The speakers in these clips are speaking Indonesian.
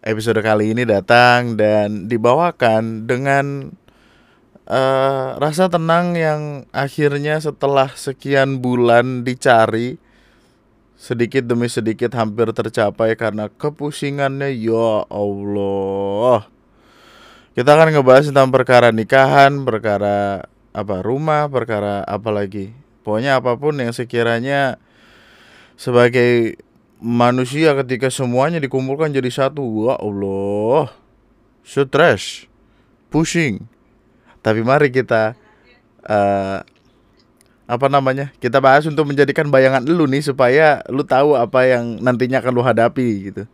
episode kali ini datang dan dibawakan dengan uh, rasa tenang yang akhirnya setelah sekian bulan dicari sedikit demi sedikit hampir tercapai karena kepusingannya ya Allah. Kita akan ngebahas tentang perkara nikahan, perkara apa rumah, perkara apa lagi. Pokoknya apa pun yang sekiranya sebagai manusia ketika semuanya dikumpulkan jadi satu. Wah Allah. Stress pushing tapi mari kita uh, apa namanya kita bahas untuk menjadikan bayangan lu nih supaya lu tahu apa yang nantinya akan lu hadapi gitu.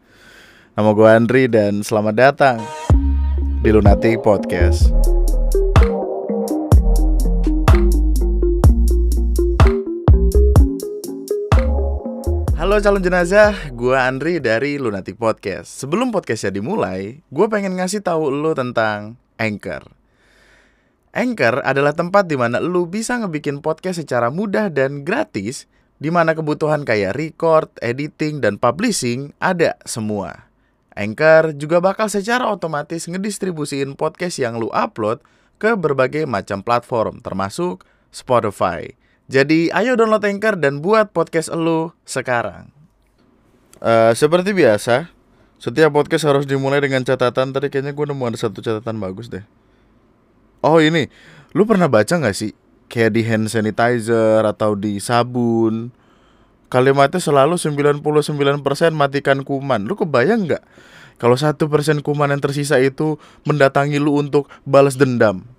Nama gue Andri dan selamat datang di Lunatic Podcast. Halo calon jenazah, gue Andri dari Lunatic Podcast. Sebelum podcastnya dimulai, gue pengen ngasih tahu lo tentang Anchor. Anchor adalah tempat di mana lo bisa ngebikin podcast secara mudah dan gratis, di mana kebutuhan kayak record, editing, dan publishing ada semua. Anchor juga bakal secara otomatis ngedistribusiin podcast yang lu upload ke berbagai macam platform, termasuk Spotify. Jadi ayo download Anchor dan buat podcast elu sekarang. Uh, seperti biasa, setiap podcast harus dimulai dengan catatan. Tadi kayaknya gue nemu ada satu catatan bagus deh. Oh ini, lu pernah baca gak sih? Kayak di hand sanitizer atau di sabun. Kalimatnya selalu 99% matikan kuman. Lu kebayang gak? Kalau satu persen kuman yang tersisa itu mendatangi lu untuk balas dendam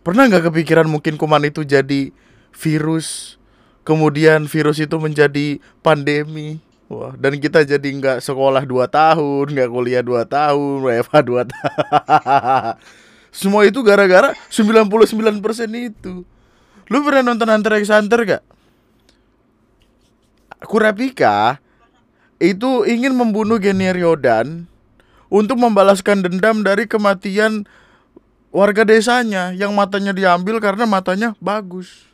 Pernah nggak kepikiran mungkin kuman itu jadi virus, kemudian virus itu menjadi pandemi, wah dan kita jadi nggak sekolah 2 tahun, nggak kuliah 2 tahun, WFH 2 tahun. Semua itu gara-gara 99% itu. Lu pernah nonton Hunter x Hunter gak? Kurapika itu ingin membunuh Geniriodan untuk membalaskan dendam dari kematian warga desanya yang matanya diambil karena matanya bagus.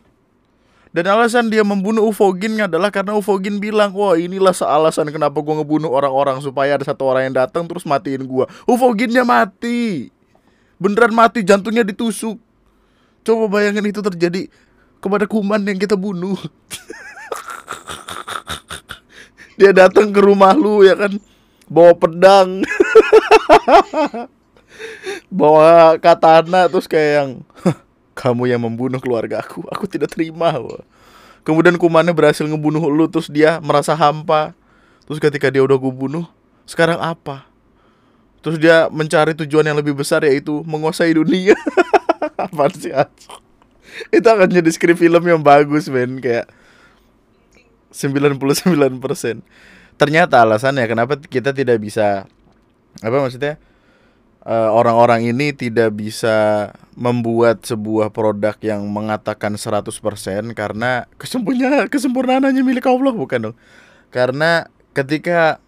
Dan alasan dia membunuh Ufogin adalah karena Ufogin bilang, wah inilah sealasan kenapa gue ngebunuh orang-orang supaya ada satu orang yang datang terus matiin gue. Ufoginnya mati, beneran mati, jantungnya ditusuk. Coba bayangin itu terjadi kepada kuman yang kita bunuh. dia datang ke rumah lu ya kan, bawa pedang. bawa katana terus kayak yang kamu yang membunuh keluarga aku aku tidak terima. Wah. kemudian kumannya berhasil ngebunuh lu terus dia merasa hampa. Terus ketika dia udah gue bunuh sekarang apa? Terus dia mencari tujuan yang lebih besar yaitu menguasai dunia. Apa sih itu akan jadi skrip film yang bagus men kayak 99% ternyata alasannya kenapa kita tidak bisa apa maksudnya Eh, orang-orang uh, ini tidak bisa membuat sebuah produk yang mengatakan 100% karena kesempurnaan kesempurnaan hanya milik Allah bukan dong. Karena ketika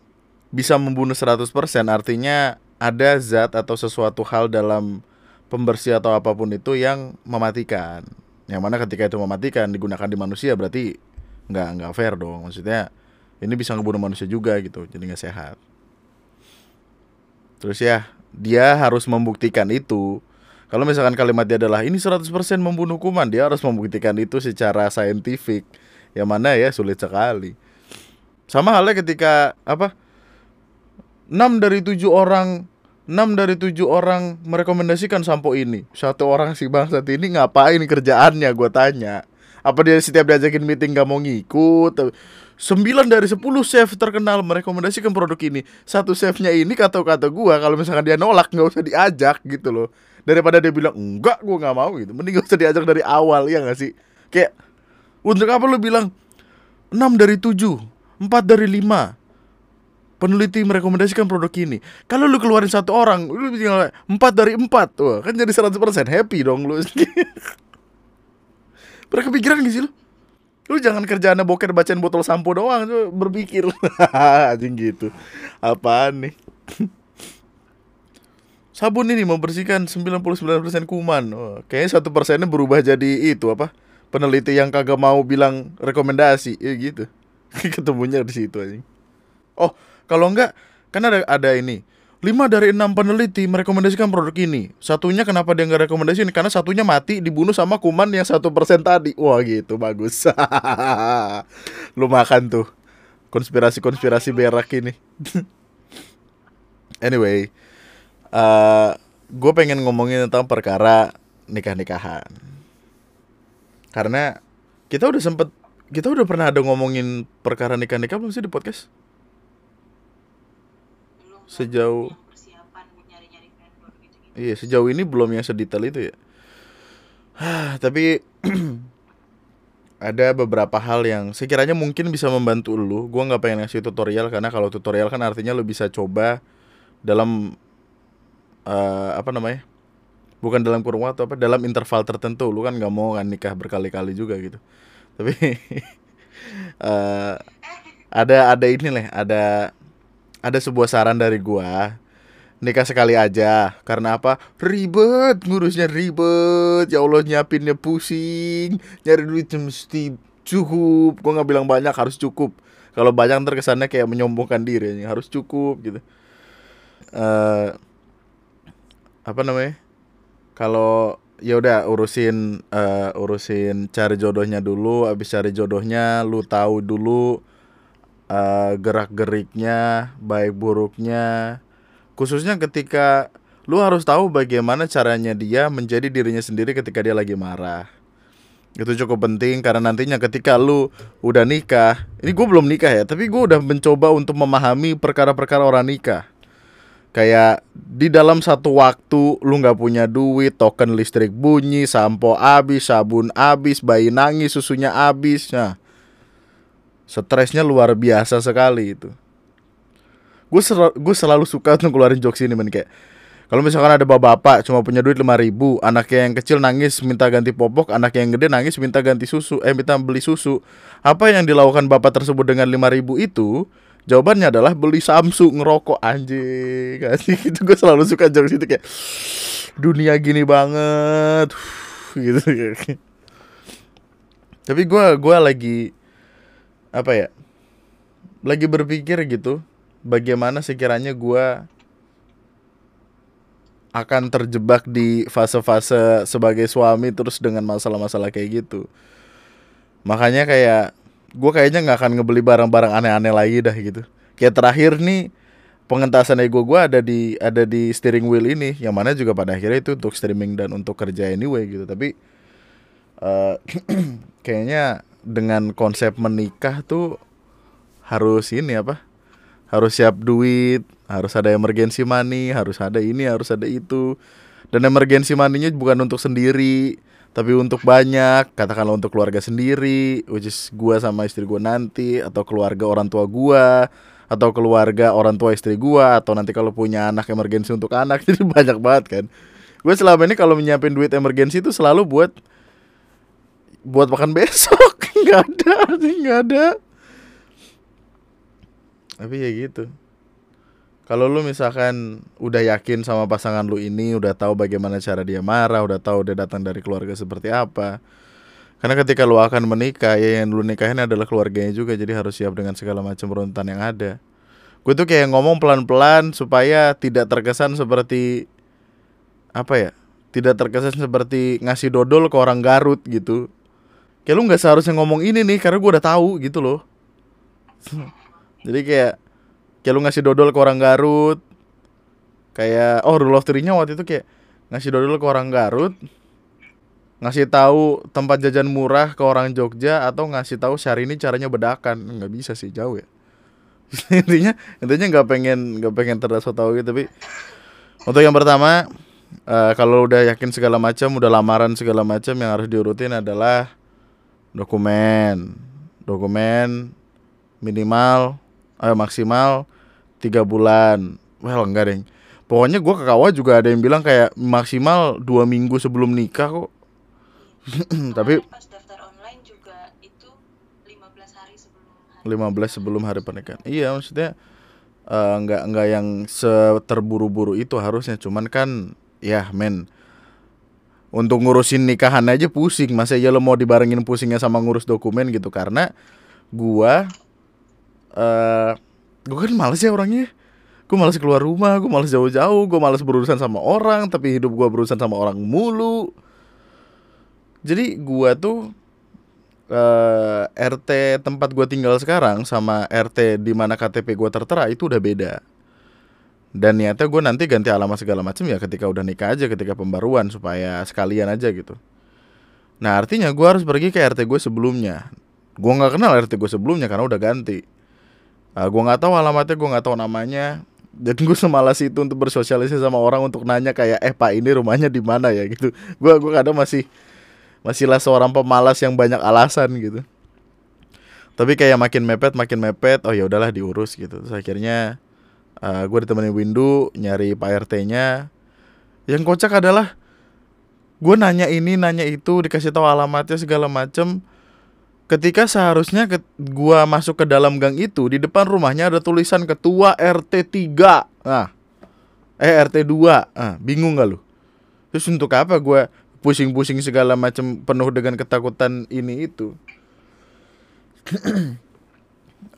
bisa membunuh 100% artinya ada zat atau sesuatu hal dalam pembersih atau apa pun itu yang mematikan. Yang mana ketika itu mematikan digunakan di manusia berarti nggak nggak fair dong. Maksudnya ini bisa ngebunuh manusia juga gitu, jadi nggak sehat. Terus ya, dia harus membuktikan itu. Kalau misalkan kalimat dia adalah ini 100% membunuh kuman, dia harus membuktikan itu secara saintifik. Yang mana ya sulit sekali. Sama halnya ketika apa? 6 dari 7 orang 6 dari 7 orang merekomendasikan sampo ini. Satu orang si bangsat ini ngapain kerjaannya gue tanya. Apa dia setiap diajakin meeting gak mau ngikut? 9 dari 10 chef terkenal merekomendasikan produk ini. Satu chefnya ini kata-kata gua kalau misalkan dia nolak nggak usah diajak gitu loh. Daripada dia bilang enggak gua nggak mau gitu. Mending gak usah diajak dari awal ya gak sih? Kayak untuk apa lu bilang 6 dari 7, 4 dari 5 peneliti merekomendasikan produk ini. Kalau lu keluarin satu orang, lu tinggal 4 dari 4. Wah, kan jadi 100% happy dong lu. Pernah kepikiran gak sih lu? Lu jangan kerjaannya boker bacain botol sampo doang, tuh berpikir. Anjing gitu. Apaan nih? Sabun ini membersihkan 99% kuman. Oh, kayaknya satu persennya berubah jadi itu apa? Peneliti yang kagak mau bilang rekomendasi, ya gitu. Ketemunya di situ anjing. Oh, kalau enggak kan ada ada ini lima dari enam peneliti merekomendasikan produk ini. Satunya kenapa dia nggak rekomendasi karena satunya mati dibunuh sama kuman yang satu persen tadi. Wah gitu bagus. Lu makan tuh konspirasi konspirasi berak ini. Anyway uh, gue pengen ngomongin tentang perkara nikah nikahan karena kita udah sempet kita udah pernah ada ngomongin perkara nikah nikah belum sih di podcast sejauh iya sejauh ini belum yang sedetail itu ya. Tapi ada beberapa hal yang sekiranya mungkin bisa membantu lu gue nggak pengen ngasih tutorial karena kalau tutorial kan artinya lu bisa coba dalam uh, apa namanya? Bukan dalam kurung waktu apa dalam interval tertentu. Lu kan nggak mau kan nikah berkali-kali juga gitu. Tapi uh, ada ada ini nih ada ada sebuah saran dari gua. Nikah sekali aja. Karena apa? Ribet ngurusnya ribet. Ya Allah nyiapinnya pusing. Nyari duit mesti cukup. Gua nggak bilang banyak harus cukup. Kalau banyak terkesannya kayak menyombongkan diri. Harus cukup gitu. Uh, apa namanya? Kalau ya udah urusin uh, urusin cari jodohnya dulu. Abis cari jodohnya lu tahu dulu uh, gerak-geriknya, baik buruknya. Khususnya ketika lu harus tahu bagaimana caranya dia menjadi dirinya sendiri ketika dia lagi marah. Itu cukup penting karena nantinya ketika lu udah nikah, ini gue belum nikah ya, tapi gue udah mencoba untuk memahami perkara-perkara orang nikah. Kayak di dalam satu waktu lu nggak punya duit, token listrik bunyi, sampo habis, sabun habis, bayi nangis, susunya habis. Nah, Stresnya luar biasa sekali itu. Gue sel gue selalu suka untuk keluarin jokes ini men kayak kalau misalkan ada bapak-bapak cuma punya duit lima ribu, anaknya yang kecil nangis minta ganti popok, anaknya yang gede nangis minta ganti susu, eh minta beli susu. Apa yang dilakukan bapak tersebut dengan lima ribu itu? Jawabannya adalah beli Samsung ngerokok anjing. Kasih itu gue selalu suka jokes itu kayak dunia gini banget. gitu. Tapi gue gue lagi apa ya lagi berpikir gitu bagaimana sekiranya gue akan terjebak di fase-fase sebagai suami terus dengan masalah-masalah kayak gitu. Makanya kayak gue kayaknya nggak akan ngebeli barang-barang aneh-aneh lagi dah gitu. Kayak terakhir nih pengentasan ego gue ada di ada di steering wheel ini yang mana juga pada akhirnya itu untuk streaming dan untuk kerja anyway gitu. Tapi uh, kayaknya dengan konsep menikah tuh harus ini apa? Harus siap duit, harus ada emergency money, harus ada ini, harus ada itu. Dan emergency money-nya bukan untuk sendiri, tapi untuk banyak, katakanlah untuk keluarga sendiri, which is gua sama istri gua nanti atau keluarga orang tua gua atau keluarga orang tua istri gua atau nanti kalau punya anak emergency untuk anak jadi banyak banget kan. Gue selama ini kalau menyiapin duit emergency itu selalu buat buat makan besok nggak ada nggak ada. Tapi ya gitu. Kalau lu misalkan udah yakin sama pasangan lu ini udah tahu bagaimana cara dia marah udah tahu dia datang dari keluarga seperti apa karena ketika lu akan menikah ya yang lu nikahin adalah keluarganya juga jadi harus siap dengan segala macam runtutan yang ada. Gue tuh kayak ngomong pelan-pelan supaya tidak terkesan seperti apa ya tidak terkesan seperti ngasih dodol ke orang Garut gitu kayak lu nggak seharusnya ngomong ini nih karena gue udah tahu gitu loh. Jadi kayak kayak lu ngasih dodol ke orang Garut kayak oh rule of three-nya waktu itu kayak ngasih dodol ke orang Garut ngasih tahu tempat jajan murah ke orang Jogja atau ngasih tahu ini caranya bedakan. Nggak bisa sih jauh ya. Intinya intinya nggak pengen nggak pengen terasa tahu gitu tapi untuk yang pertama uh, kalau udah yakin segala macam udah lamaran segala macam yang harus diurutin adalah dokumen. Dokumen minimal eh, maksimal tiga bulan. Well enggak deh pokoknya gue ke kawan juga ada yang bilang kayak maksimal dua minggu sebelum nikah kok. Tapi pas daftar online juga itu 15 hari sebelum hari 15 sebelum hari pernikahan. Iya maksudnya uh, nggak nggak yang seterburu-buru itu harusnya. Cuman kan ya men untuk ngurusin nikahan aja pusing. Masa ya lo mau dibarengin pusingnya sama ngurus dokumen gitu? Karena gua uh, gua kan males ya orangnya. Gue malas keluar rumah gue malas jauh-jauh gue malas berurusan sama orang tapi hidup gue berurusan sama orang mulu. Jadi gue tuh uh, eh, RT tempat gue tinggal sekarang sama RT di mana KTP gue tertera itu udah beda dan niatnya gue nanti ganti alamat segala macam ya ketika udah nikah aja ketika pembaruan supaya sekalian aja gitu. Nah artinya gue harus pergi ke RT gue sebelumnya. Gue nggak kenal RT gue sebelumnya karena udah ganti. Uh, gue nggak tahu alamatnya gue nggak tahu namanya. Dan gue semalas itu untuk bersosialisasi sama orang untuk nanya kayak eh pak ini rumahnya di mana ya? gitu. Gue gue kadang masih masihlah seorang pemalas yang banyak alasan gitu. Tapi kayak makin mepet makin mepet oh ya udahlah diurus gitu. Terus akhirnya uh, gue ditemenin Windu nyari pak rt-nya yang kocak adalah gue nanya ini nanya itu dikasih tahu alamatnya segala macem Ketika seharusnya ke, gua masuk ke dalam gang itu di depan rumahnya ada tulisan ketua RT 3. Nah. Eh RT 2. Ah, bingung gak lu? Terus untuk apa gua pusing-pusing segala macam penuh dengan ketakutan ini itu?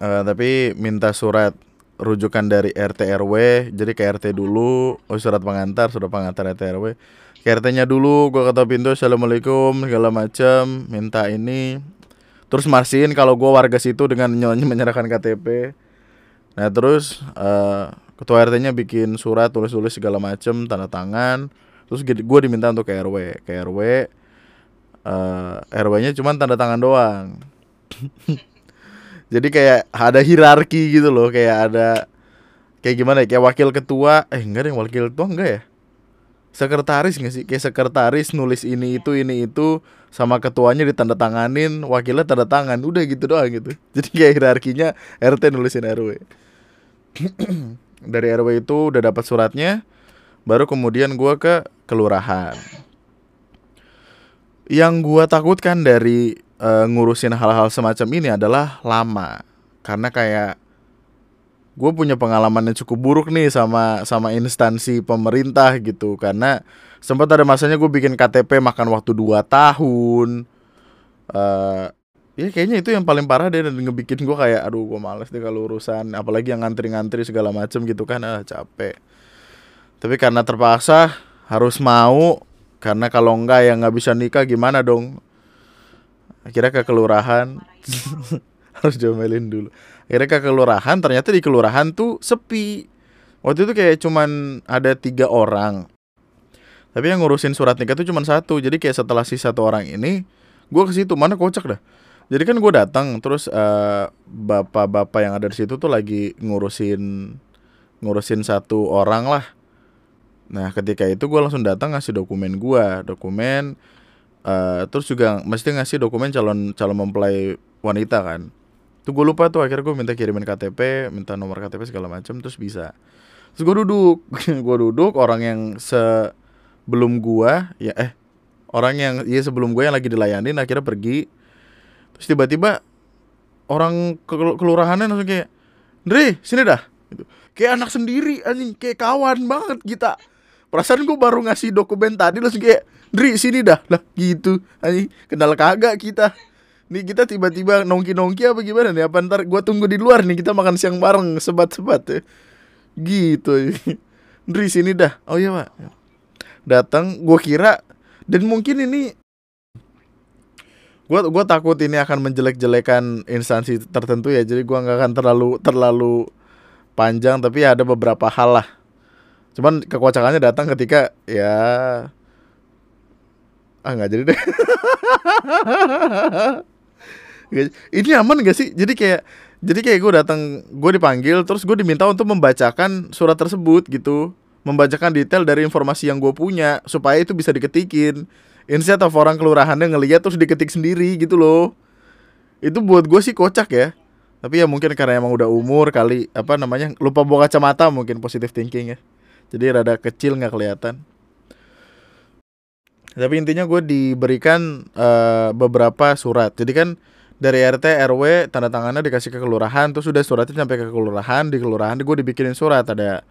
uh, tapi minta surat rujukan dari RT RW jadi ke RT dulu. Oh surat pengantar surat pengantar RT RW ke RT nya dulu gua kata pintu assalamualaikum segala macam minta ini. Terus marsin kalau gue warga situ dengan menyerahkan KTP nah terus uh, ketua RT-nya bikin surat tulis-tulis segala macem tanda tangan. Terus gue diminta untuk ke RW ke RW uh, eh, RW-nya cuma tanda tangan doang jadi kayak ada hierarki gitu loh kayak ada kayak gimana ya kayak wakil ketua eh enggak deh wakil ketua enggak ya? Sekretaris nggak sih? Kayak sekretaris nulis ini itu ini itu sama ketuanya ditandatanganin wakilnya tanda tangan udah gitu doang gitu. Jadi kayak hierarkinya RT nulisin RW dari RW itu udah dapat suratnya baru kemudian gue ke kelurahan. Yang gue takutkan dari uh, ngurusin hal-hal semacam ini adalah lama. Karena kayak gue punya pengalaman yang cukup buruk nih sama sama instansi pemerintah gitu. Karena sempat ada masanya gue bikin KTP makan waktu 2 tahun. Uh, ya kayaknya itu yang paling parah deh dan ngebikin gue kayak aduh gue males deh kalau urusan. Apalagi yang ngantri-ngantri segala macem gitu kan. Ah capek. Tapi karena terpaksa harus mau. Karena kalau enggak ya nggak bisa nikah gimana dong akhirnya ke kelurahan. Harus diomelin dulu. Akhirnya ke kelurahan ternyata di kelurahan tuh sepi. Waktu itu kayak cuman ada tiga orang. Tapi yang ngurusin surat nikah tuh cuman satu. Jadi kayak setelah si satu orang ini gue ke situ. Mana kocak dah. Jadi kan gue datang terus uh, bapak-bapak yang ada di situ tuh lagi ngurusin ngurusin satu orang lah. Nah ketika itu gue langsung datang ngasih dokumen gue dokumen uh, terus juga mesti ngasih dokumen calon calon mempelai wanita kan Tuh gue lupa tuh akhirnya gue minta kirimin KTP, minta nomor KTP segala macam terus bisa. Terus gue duduk, gue duduk orang yang sebelum gua ya eh orang yang iya sebelum gue yang lagi dilayanin akhirnya pergi. Terus tiba-tiba orang ke kelurahannya langsung kayak, "Dre, sini dah." Gitu. Kayak anak sendiri anjing, kayak kawan banget kita. Perasaan gue baru ngasih dokumen tadi langsung kayak, "Dri, sini dah." Lah gitu. Anjing, kenal kagak kita. Nih kita tiba-tiba nongki-nongki apa gimana nih? Apa ntar gue tunggu di luar nih kita makan siang bareng sebat-sebat ya. Gitu. Dri sini dah. Oh iya pak. Datang, gue kira dan mungkin ini gue gue takut ini akan menjelek-jelekan instansi tertentu ya jadi gue nggak akan terlalu terlalu panjang tapi ada beberapa hal lah cuman kekocakannya datang ketika ya ah nggak jadi deh. Ini aman gak sih? Jadi kayak jadi kayak gue datang gue dipanggil terus gue diminta untuk membacakan surat tersebut gitu. Membacakan detail dari informasi yang gue punya supaya itu bisa diketikin. Instead of orang kelurahannya ngeliat terus diketik sendiri gitu loh. Itu buat gue sih kocak ya. Tapi ya mungkin karena emang udah umur kali apa namanya lupa bawa kacamata mungkin positive thinking ya. Jadi rada kecil nggak kelihatan tapi intinya gue diberikan uh, beberapa surat. Jadi kan dari RT RW tanda tangannya dikasih ke kelurahan terus sudah suratnya sampai ke kelurahan di kelurahan gue dibikinin surat. Ada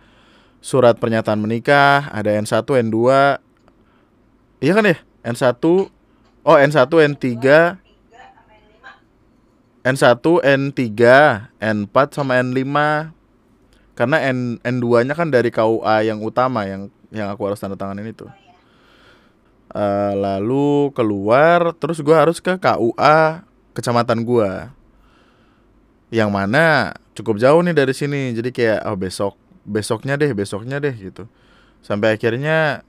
surat pernyataan menikah ada N1 N2 iya kan ya? N1 oh N1 N3 N1 N3 N4 sama N5 karena N N2 nya kan dari KUA yang utama yang yang aku harus tanda tanganin itu uh, lalu keluar terus gue harus ke KUA kecamatan gue yang mana cukup jauh nih dari sini jadi kayak oh besok besoknya deh besoknya deh gitu. Sampai akhirnya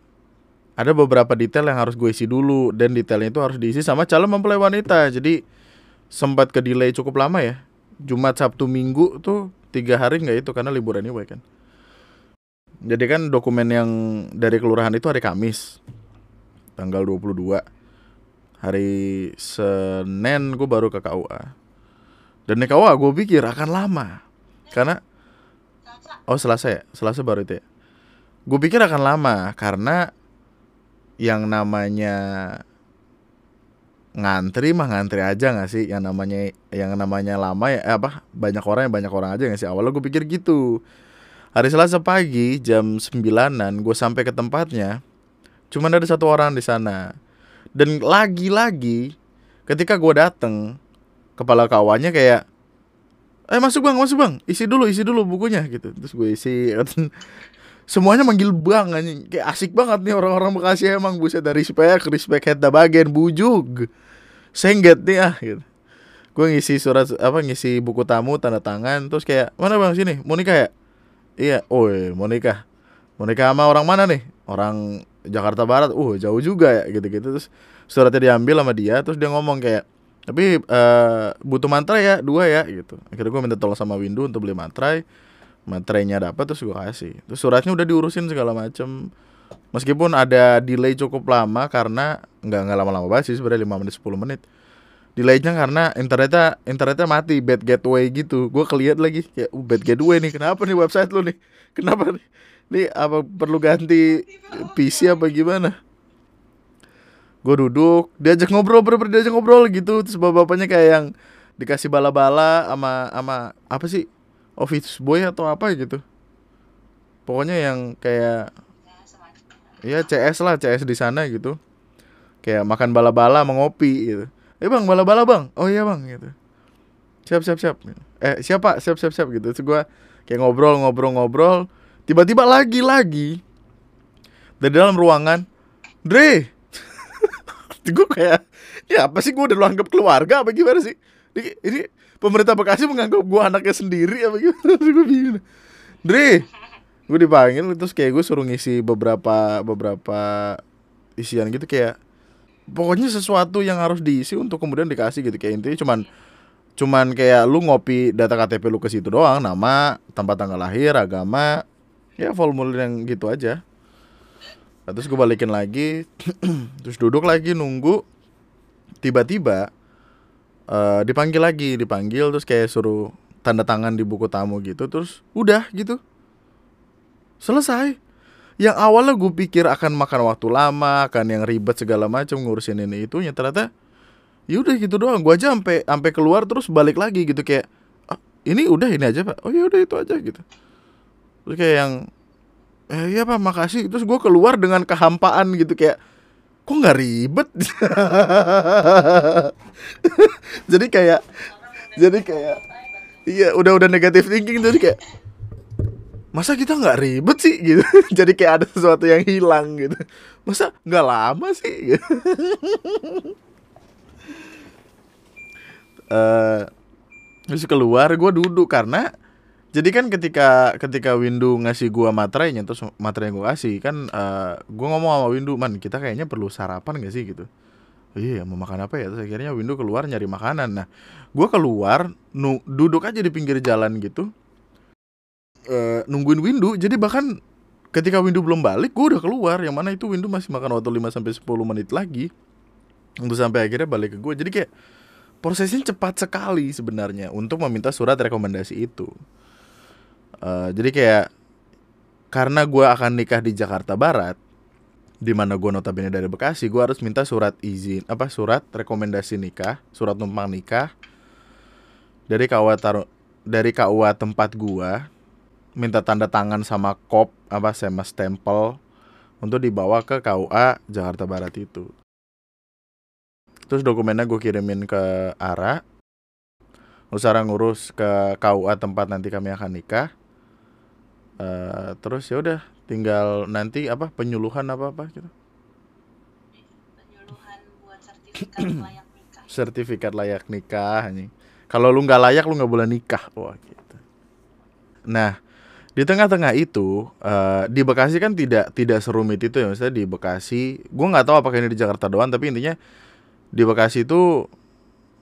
ada beberapa detail yang harus gue isi dulu dan detailnya itu harus diisi sama calon mempelai wanita. Jadi sempat ke delay cukup lama ya. Jumat Sabtu Minggu tuh tiga hari nggak itu karena liburan ini kan. Jadi kan dokumen yang dari kelurahan itu hari Kamis tanggal 22 hari Senin gue baru ke KUA dan di KUA gue pikir akan lama karena oh Selasa ya? Selasa baru itu ya? Gue pikir akan lama karena yang namanya ngantri mah ngantri aja gak sih? Yang namanya yang namanya lama ya eh, apa banyak orang yang banyak orang aja gak sih? Awalnya gue pikir gitu. Hari Selasa pagi jam sembilanan gue sampai ke tempatnya cuman ada satu orang di sana. Dan lagi-lagi ketika gue dateng kepala kawannya kayak eh masuk bang masuk bang isi dulu isi dulu bukunya gitu. Terus gue isi semuanya manggil bang anjing. Kayak asik banget nih orang-orang Bekasi emang buset dari respect respect head bagian bujug. Sengget nih ah gitu. Gue ngisi surat apa ngisi buku tamu tanda tangan terus kayak mana bang sini mau nikah ya? Iya. Oh mau nikah. Mau nikah sama orang mana nih? Orang Jakarta Barat uh jauh juga ya gitu-gitu. Terus suratnya diambil sama dia terus dia ngomong kayak tapi uh, butuh mantra ya dua ya gitu. Akhirnya gue minta tolong sama Windu untuk beli mantra matrainya dapat terus gue kasih. Terus suratnya udah diurusin segala macem. Meskipun ada delay cukup lama karena nggak nggak lama-lama banget sih sebenarnya lima menit 10 menit. Delaynya karena internetnya internetnya mati bad gateway gitu. Gue keliat lagi kayak uh, bad gateway nih kenapa nih website lu nih? Kenapa nih nih apa perlu ganti PC apa gimana? Gue duduk diajak ngobrol bener diajak ngobrol gitu. Terus bapak-bapaknya kayak yang dikasih bala-bala sama sama apa sih office boy atau apa gitu. Pokoknya yang kayak ya CS lah CS di sana gitu. Kayak makan bala-bala mengopi gitu. Eh bang bala-bala bang. Oh iya bang gitu. Siap siap siap. Eh siapa? Siap siap siap gitu. Terus gue kayak ngobrol ngobrol ngobrol tiba-tiba lagi lagi. Dari dalam ruangan Dre! Gue kayak ya apa sih gue udah lu anggap keluarga apa gimana sih? Ini, ini pemerintah Bekasi menganggap gue anaknya sendiri apa gimana? Gue bingung. Dre! Gue dipanggil terus kayak gue suruh ngisi beberapa beberapa isian gitu kayak pokoknya sesuatu yang harus diisi untuk kemudian dikasih gitu. Kayak intinya cuman cuman kayak lu ngopi data KTP lu ke situ doang nama tempat tanggal lahir agama ya formulir yang gitu aja. Nah, terus gue balikin lagi. Terus duduk lagi nunggu. Tiba-tiba uh, dipanggil lagi. Dipanggil terus kayak suruh tanda tangan di buku tamu gitu. Terus udah gitu. Selesai. Yang awalnya gue pikir akan makan waktu lama akan yang ribet segala macam ngurusin ini itu ya ternyata yaudah gitu doang. Gue aja sampai sampai keluar terus balik lagi gitu. Kayak ah, ini udah ini aja pak. Oh ya udah itu aja gitu terus kayak yang eh iya pak makasih. Terus gue keluar dengan kehampaan gitu kayak kok nggak ribet? Jadi kayak jadi kayak iya udah udah negatif thinking jadi kayak masa kita nggak ribet sih? Gitu. Jadi kayak ada sesuatu yang hilang gitu. Masa nggak lama sih? Gitu. uh, terus keluar gue duduk karena jadi kan ketika ketika Windu ngasih gua materainya terus materai yang gua kasih kan uh, gua ngomong sama Windu man kita kayaknya perlu sarapan gak sih? Gitu. Iya mau makan apa ya? Terus akhirnya Windu keluar nyari makanan. Nah gua keluar nu duduk aja di pinggir jalan gitu uh, nungguin Windu. Jadi bahkan ketika Windu belum balik gua udah keluar. Yang mana itu Windu masih makan waktu 5 sampai sepuluh menit lagi untuk sampai akhirnya balik ke gua. Jadi kayak prosesnya cepat sekali sebenarnya untuk meminta surat rekomendasi itu Uh, jadi kayak karena gue akan nikah di Jakarta Barat, di mana gue notabene dari Bekasi, gue harus minta surat izin apa surat rekomendasi nikah, surat numpang nikah dari KUA taruh dari KUA tempat gue minta tanda tangan sama kop apa sama stempel untuk dibawa ke KUA Jakarta Barat itu. Terus dokumennya gue kirimin ke Ara. Usara ngurus ke KUA tempat nanti kami akan nikah uh, terus ya udah tinggal nanti apa penyuluhan apa apa gitu. Penyuluhan buat sertifikat layak nikah. Sertifikat layak nikah nih kalau lu nggak layak lu nggak boleh nikah. Wah gitu. Nah di tengah-tengah itu uh, di Bekasi kan tidak tidak serumit itu ya misalnya di Bekasi. Gue nggak tahu apakah ini di Jakarta doang tapi intinya di Bekasi itu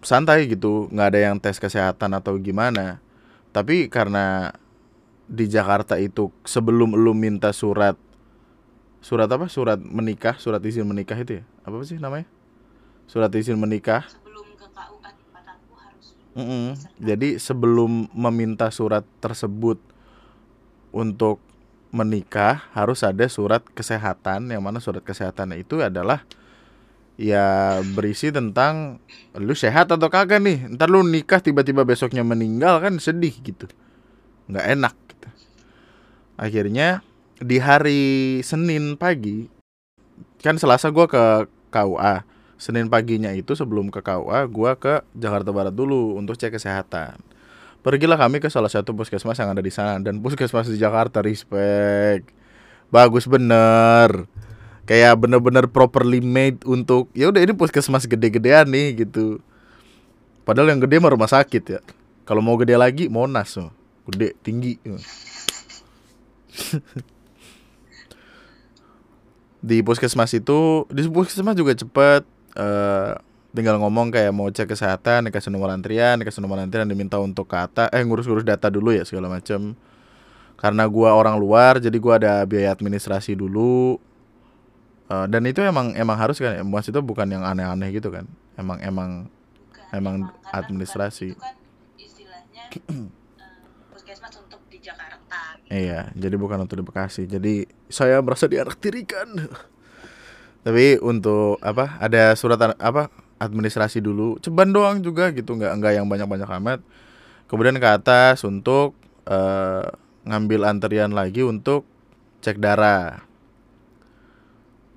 santai gitu. Nggak ada yang tes kesehatan atau gimana. Tapi karena di Jakarta itu sebelum lu minta surat surat apa? Surat menikah, surat izin menikah itu ya? Apa sih namanya? Surat izin menikah. sebelum ke KUA tempat aku harus Mm -mm. Jadi sebelum meminta surat tersebut untuk menikah harus ada surat kesehatan yang mana surat kesehatan itu adalah ya berisi tentang lu sehat atau kagak nih ntar lu nikah tiba-tiba besoknya meninggal kan sedih gitu nggak enak. Akhirnya di hari Senin pagi kan Selasa gua ke KUA Senin paginya itu sebelum ke KUA gua ke Jakarta Barat dulu untuk cek kesehatan. Pergilah kami ke salah satu puskesmas yang ada di sana dan puskesmas di Jakarta respect. Bagus bener. Kayak bener-bener properly made untuk ya udah ini puskesmas gede-gedean nih gitu. Padahal yang gede mah rumah sakit ya. Kalau mau gede lagi monas oh. gede tinggi di puskesmas itu di puskesmas juga cepet uh, tinggal ngomong kayak mau cek kesehatan dikasih nomor antrian dikasih nomor antrian diminta untuk kata eh ngurus-ngurus data dulu ya segala macam karena gua orang luar jadi gua ada biaya administrasi dulu. Uh, dan itu emang emang harus kan mas itu bukan yang aneh-aneh gitu kan. Emang emang bukan Emang karena administrasi. bukan- itu kan istilahnya eh, puskesmas untuk di Jakarta gitu. Iya, jadi bukan untuk di Bekasi. Jadi saya merasa dianaktirikan. Tapi untuk apa? Ada surat apa? Administrasi dulu. Ceban doang juga gitu, nggak nggak yang banyak-banyak amat. Kemudian ke atas untuk eh, ngambil antrian lagi untuk cek darah.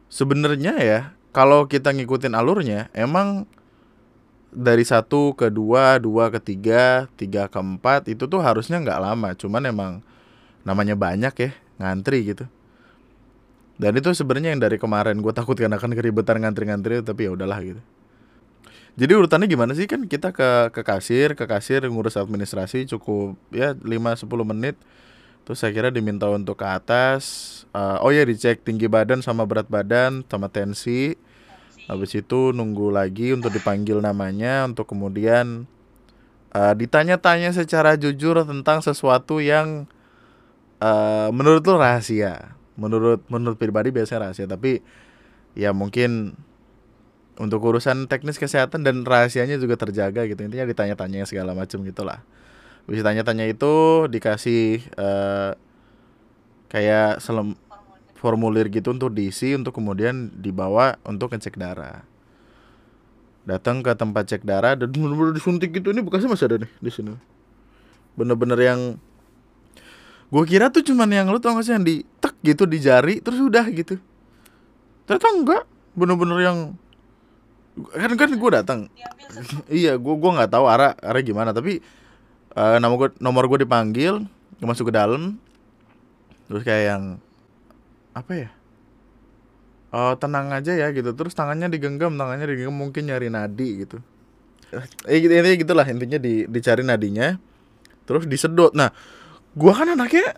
Sebenarnya ya, kalau kita ngikutin alurnya, emang dari satu ke dua, dua ke tiga, tiga ke empat itu tuh harusnya nggak lama. Cuman emang namanya banyak ya ngantri gitu. Dan itu sebenarnya yang dari kemarin gue takut kan akan keribetan ngantri-ngantri tapi ya udahlah gitu. Jadi urutannya gimana sih? Kan kita ke ke kasir ke kasir ngurus administrasi cukup ya 5-10 menit. Terus saya kira diminta untuk ke atas Eh, oh ya dicek tinggi badan sama berat badan sama tensi. Habis itu nunggu lagi untuk dipanggil namanya untuk kemudian eh, ditanya-tanya secara jujur tentang sesuatu yang eh menurut lu rahasia? Menurut menurut pribadi biasanya rahasia tapi ya mungkin untuk urusan teknis kesehatan dan rahasianya juga terjaga gitu. Intinya ditanya-tanya segala macam gitulah bisa tanya-tanya itu dikasih eh kayak selem formulir formulir gitu untuk diisi untuk kemudian dibawa untuk ngecek darah. Datang ke tempat cek darah dan bener-bener disuntik gitu. Ini bekasnya masih ada nih di sini. Bener-bener yang gue kira tuh cuman yang lu tau gak sih yang di tek gitu di jari terus udah gitu. Ternyata enggak. Bener-bener yang kan kan gue datang. Iya gue gua nggak tahu arah arah gimana tapi eh, nama gue nomor gue dipanggil gue masuk ke dalam. Terus kayak yang apa ya? Oh tenang aja ya gitu. Terus tangannya digenggam tangannya digenggam mungkin nyari nadi gitu. Eh gitu intinya gitulah intinya di dicari nadinya. Terus disedot. Nah gua kan anaknya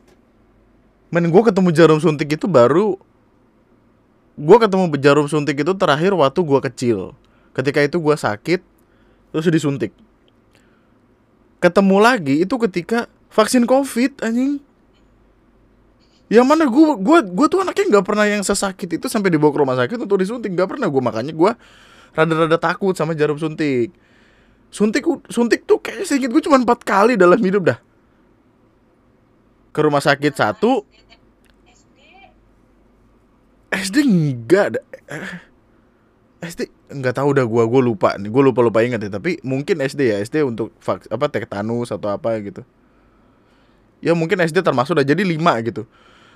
men gua ketemu jarum suntik itu baru gua ketemu jarum suntik itu terakhir waktu gua kecil. Ketika itu gua sakit terus disuntik. Ketemu lagi itu ketika vaksin covid anjing. Yang mana gua gua gua tuh anaknya nggak pernah yang sesakit itu sampai dibawa ke rumah sakit untuk disuntik. Nggak pernah gua makanya gua rada-rada takut sama jarum suntik. Suntik suntik tuh kayaknya sedikit gue cuma empat kali dalam hidup dah ke rumah sakit satu. SD enggak ada. Eh, SD enggak tahu dah gua gua lupa nih. Gua lupa lupa ingat ya tapi mungkin SD ya SD untuk vaks apa tetanus atau apa gitu. Ya mungkin SD termasuk udah jadi lima gitu.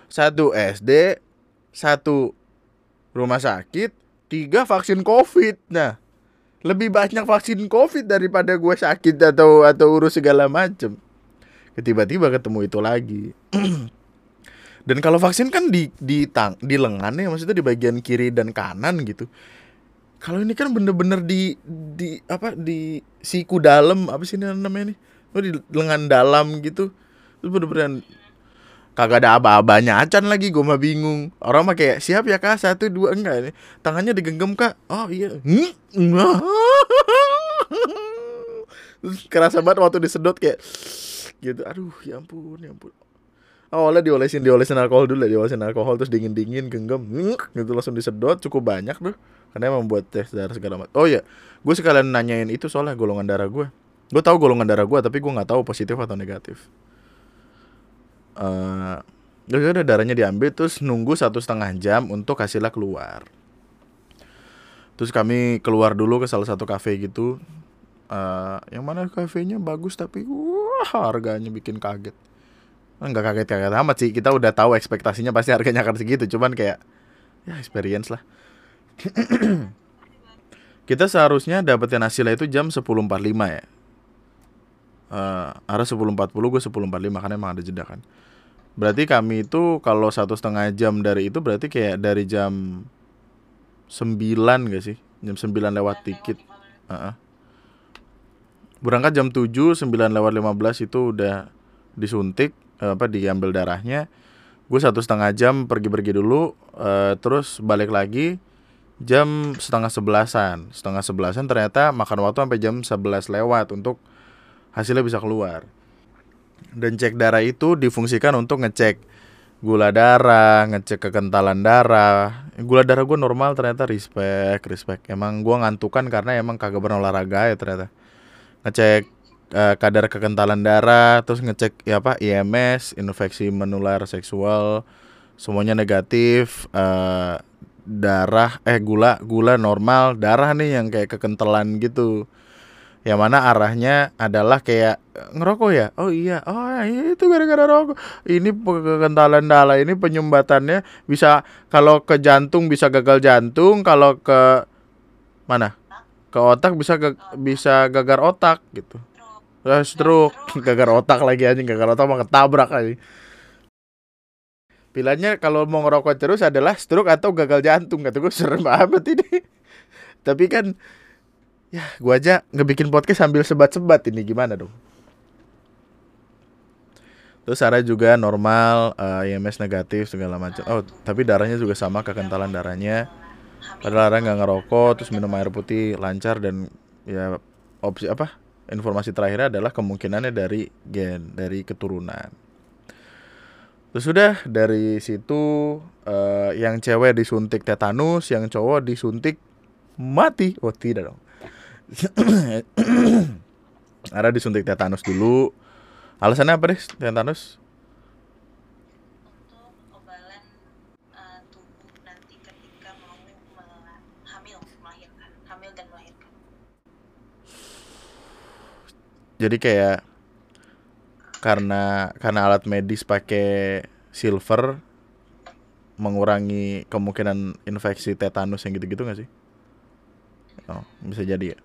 Satu SD satu rumah sakit tiga vaksin covid. Nah lebih banyak vaksin covid daripada gue sakit atau atau urus segala macem tiba-tiba ketemu itu lagi. Dan kalau vaksin kan di di tang di lengan ya maksudnya di bagian kiri dan kanan gitu. Kalau ini kan bener-bener di di apa di siku dalam apa sih ini namanya nih? Oh di lengan dalam gitu. Itu bener-bener kagak ada aba-abanya. Acan lagi gue mah bingung. Orang mah kayak siap ya kak? Satu dua enggak ini. Tangannya digenggam kak. Oh iya. Kerasa banget waktu disedot kayak gitu. Aduh ya ampun ya ampun. Awalnya diolesin diolesin alkohol dulu diolesin alkohol terus dingin dingin genggam gitu langsung disedot cukup banyak tuh karena emang buat tes darah segala macam. Oh ya gue sekalian nanyain itu soalnya golongan darah gue gue tahu golongan darah gue tapi gue nggak tahu positif atau negatif. Uh, udah darahnya diambil terus nunggu satu setengah jam untuk hasilnya keluar. Terus kami keluar dulu ke salah satu kafe gitu. Uh, yang mana kafenya? Bagus tapi wah harganya bikin kaget. Nggak kaget kaget amat sih. Kita udah tahu ekspektasinya pasti harganya akan segitu. Cuman kayak ya experience lah. Kita seharusnya dapetin hasilnya itu jam 10.45 ya. Uh, arah 10.40 gue 10.45 karena emang ada jeda kan. Berarti kami itu kalau satu setengah jam dari itu berarti kayak dari jam 9 gak sih? Jam 9 lewat dikit. Uh -uh. Berangkat jam 7, 9 lewat 15 itu udah disuntik, apa diambil darahnya. Gue satu setengah jam pergi-pergi dulu, uh, terus balik lagi jam setengah sebelasan. Setengah sebelasan ternyata makan waktu sampai jam 11 lewat untuk hasilnya bisa keluar dan cek darah itu difungsikan untuk ngecek gula darah, ngecek kekentalan darah. Gula darah gue normal ternyata respect, respect. Emang gue ngantukan karena emang kagak berolahraga ya ternyata. Ngecek uh, kadar kekentalan darah, terus ngecek ya apa IMS, infeksi menular seksual, semuanya negatif. Uh, darah eh gula gula normal, darah nih yang kayak kekentalan gitu. Yang mana arahnya adalah kayak ngerokok ya? Oh iya oh iya, itu gara-gara rokok. Ini kekentalan darah ini penyumbatannya bisa kalau ke jantung bisa gagal jantung kalau ke mana ke otak bisa gag, bisa gagar otak gitu. Eh, stroke. Gagar otak. Lagi aja gagar otak mau ketabrak aja pilihannya kalau mau ngerokok terus adalah stroke atau gagal jantung. Kata gue serem banget ini. Tapi kan Ya, gua aja ngebikin podcast sambil sebat-sebat ini. Gimana dong? Terus Sarah juga normal, uh, eh, IMS negatif segala macam. Oh, tapi darahnya juga sama kekentalan darahnya. Padahal Sarah nggak ngerokok, terus minum air putih lancar dan ya opsi apa? Informasi terakhirnya adalah kemungkinannya dari gen, dari keturunan. Terus sudah dari situ uh, yang cewek disuntik tetanus, yang cowok disuntik mati. Oh tidak dong. Ara disuntik tetanus dulu. Alasannya apa deh tetanus? Untuk obalan uh, tubuh nanti ketika mau hamil, melahirkan, hamil dan melahirkan. Jadi kayak karena karena alat medis pakai silver mengurangi kemungkinan infeksi tetanus yang gitu-gitu gak sih? Oh, bisa jadi ya.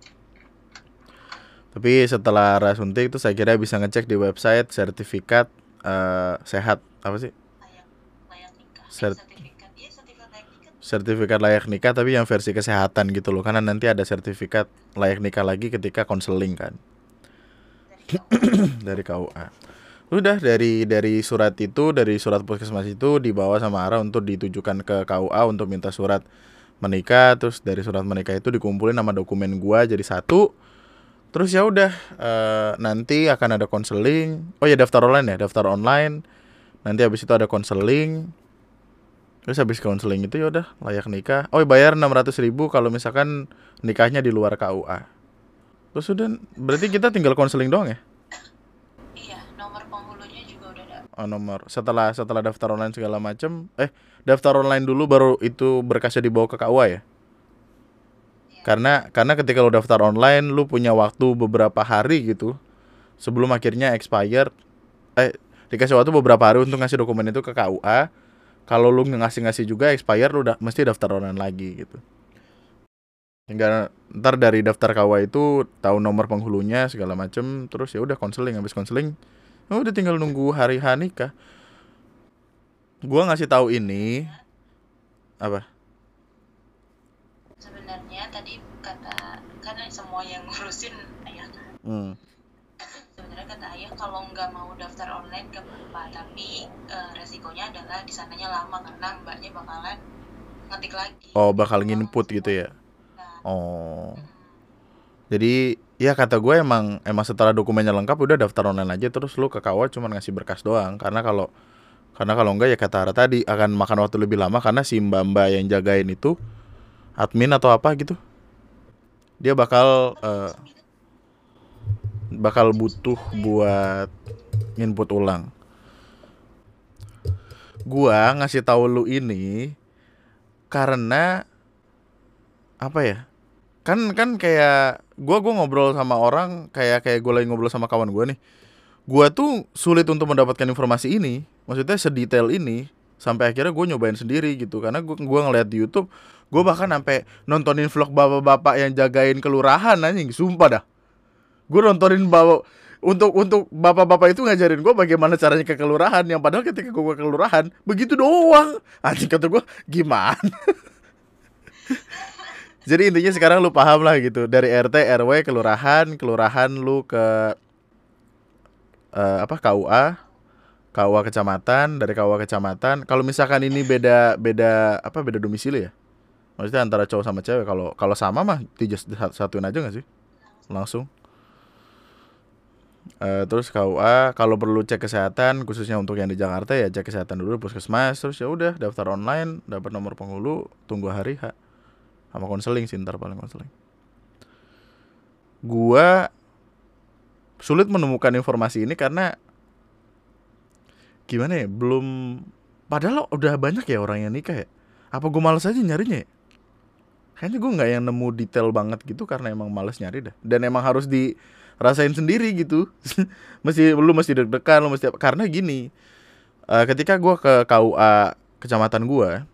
Tapi setelah Ra suntik itu saya kira bisa ngecek di website sertifikat uh, sehat apa sih? Sert. Sertifikat layak nikah tapi yang versi kesehatan gitu loh. Karena nanti ada sertifikat layak nikah lagi ketika konseling kan. dari KUA. Udah dari dari surat itu dari surat puskesmas itu dibawa sama Ara untuk ditujukan ke KUA untuk minta surat menikah. Terus dari surat menikah itu dikumpulin nama dokumen gua jadi satu. Terus ya udah uh, nanti akan ada konseling. Oh ya daftar online ya daftar online. Nanti habis itu ada konseling. Terus habis konseling itu ya udah layak nikah. Oh bayar enam ratus ribu kalau misalkan nikahnya di luar KUA terus udah berarti kita tinggal konseling doang ya iya nomor penghulunya juga udah ada oh, nomor setelah setelah daftar online segala macem eh daftar online dulu baru itu berkasnya dibawa ke KUA ya? Iya. Karena karena ketika lo daftar online lu punya waktu beberapa hari gitu sebelum akhirnya expired eh dikasih waktu beberapa hari untuk ngasih dokumen itu ke KUA. Kalau lu ngasih-ngasih juga expired lu udah mesti daftar online lagi gitu. Hingga ntar dari daftar KUA itu tahu nomor penghulunya segala macem terus ya udah konseling habis konseling oh, udah tinggal nunggu hari H nikah. Gua ngasih tahu ini apa? Sebenarnya tadi kata kan semua yang ngurusin ayah kan. Hmm. sebenarnya kata ayah kalau nggak mau daftar online gak apa-apa tapi eh, resikonya adalah di sananya lama karena mbaknya bakalan ngetik lagi. Oh bakal nginput gitu ya oh. Jadi ya kata gue emang emang setelah dokumennya lengkap udah daftar online aja terus lu ke KUA cuma ngasih berkas doang. Karena kalau karena kalau enggak ya kata Ara tadi akan makan waktu lebih lama karena si mbak-mbak yang jagain itu admin atau apa gitu. Dia bakal eh, bakal butuh buat input ulang. Gua ngasih tahu lu ini karena apa ya kan kan kayak gua gua ngobrol sama orang kayak kayak gue lagi ngobrol sama kawan gua nih. Gua tuh sulit untuk mendapatkan informasi ini maksudnya sedetail ini sampai akhirnya gue nyobain sendiri gitu. Karena gua gua ngeliat di YouTube gue bahkan sampai nontonin vlog bapak-bapak yang jagain kelurahan anjing. Sumpah dah. Gue nontonin bapak untuk untuk bapak-bapak itu ngajarin gue bagaimana caranya ke kelurahan yang padahal ketika gue ke kelurahan begitu doang. Anjing kata gue gimana jadi intinya sekarang lu paham lah gitu. Dari RT RW kelurahan kelurahan lu ke eh, apa KUA KUA kecamatan dari KUA kecamatan. Kalau misalkan ini beda beda apa beda domisili ya? Maksudnya antara cowok sama cewek. Kalau kalau sama mah satuin aja gak sih? Langsung. Eh, terus KUA kalau perlu cek kesehatan khususnya untuk yang di Jakarta ya cek kesehatan dulu puskesmas. Terus ya udah daftar online dapat nomor penghulu tunggu hari H sama konseling sih ntar paling konseling. Gua sulit menemukan informasi ini karena gimana ya belum padahal udah banyak ya orang yang nikah ya. Apa gue males aja nyarinya ya? Kayaknya gue nggak yang nemu detail banget gitu karena emang males nyari dah. Dan emang harus dirasain sendiri gitu. Mesti lu mesti deg-degan lu mesti karena gini eh, ketika gua ke KUA kecamatan gua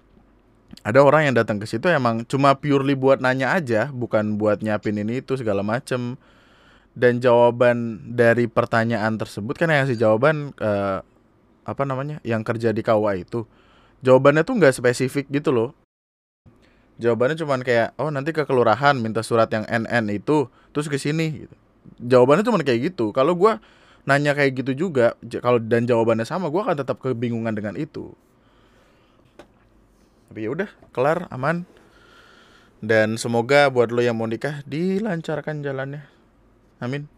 ada orang yang datang ke situ emang cuma purely buat nanya aja bukan buat nyiapin ini itu segala macem. Dan jawaban dari pertanyaan tersebut kan yang ngasih jawaban eh, apa namanya yang kerja di KUA itu. Jawabannya tuh nggak spesifik gitu loh. Jawabannya cuman kayak oh nanti ke kelurahan minta surat yang NN itu terus ke sini gitu. Jawabannya cuma kayak gitu. Kalau gua nanya kayak gitu juga kalau dan jawabannya sama gua akan tetap kebingungan dengan itu tapi ya udah kelar aman. Dan semoga buat lo yang mau nikah dilancarkan jalannya. Amin.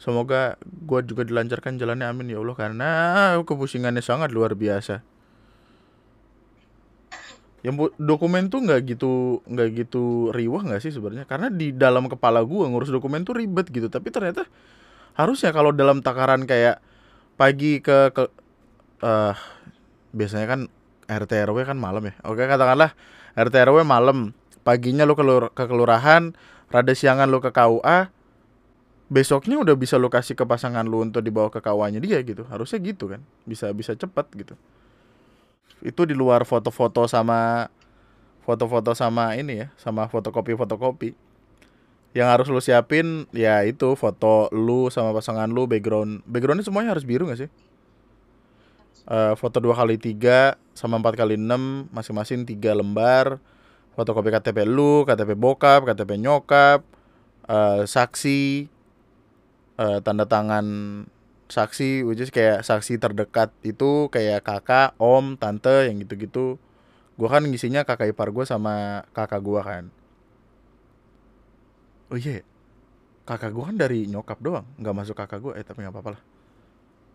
Semoga gua juga dilancarkan jalannya amin ya Allah karena kepusingannya sangat luar biasa. Yang dokumen tuh nggak gitu nggak gitu riwah nggak sih sebenarnya? Karena di dalam kepala gua ngurus dokumen tuh ribet gitu tapi ternyata harusnya kalau dalam takaran kayak pagi ke ke eh, biasanya kan RT RW kan malam ya? Oke katakanlah RT RW malam. Paginya lu ke, ke kelurahan rada siangan lu ke KUA besoknya udah bisa lu kasih ke pasangan lu untuk dibawa ke KUA-nya dia gitu. Harusnya gitu kan? Bisa bisa cepat gitu. Itu di luar foto-foto sama foto-foto sama ini ya sama fotokopi fotokopi yang harus lu siapin ya itu foto lu sama pasangan lu background backgroundnya semuanya harus biru gak sih Eh, foto dua kali tiga sama empat kali enam masing-masing tiga lembar. Fotokopi KTP lu KTP bokap KTP nyokap eh, saksi eh, tanda tangan saksi which is kayak saksi terdekat itu kayak kakak om tante yang gitu-gitu. Gua kan ngisinya kakak ipar gua sama kakak gua kan. Oh iya ya? kakak gua kan dari nyokap doang nggak masuk kakak gua. Eh tapi nggak apa-apa lah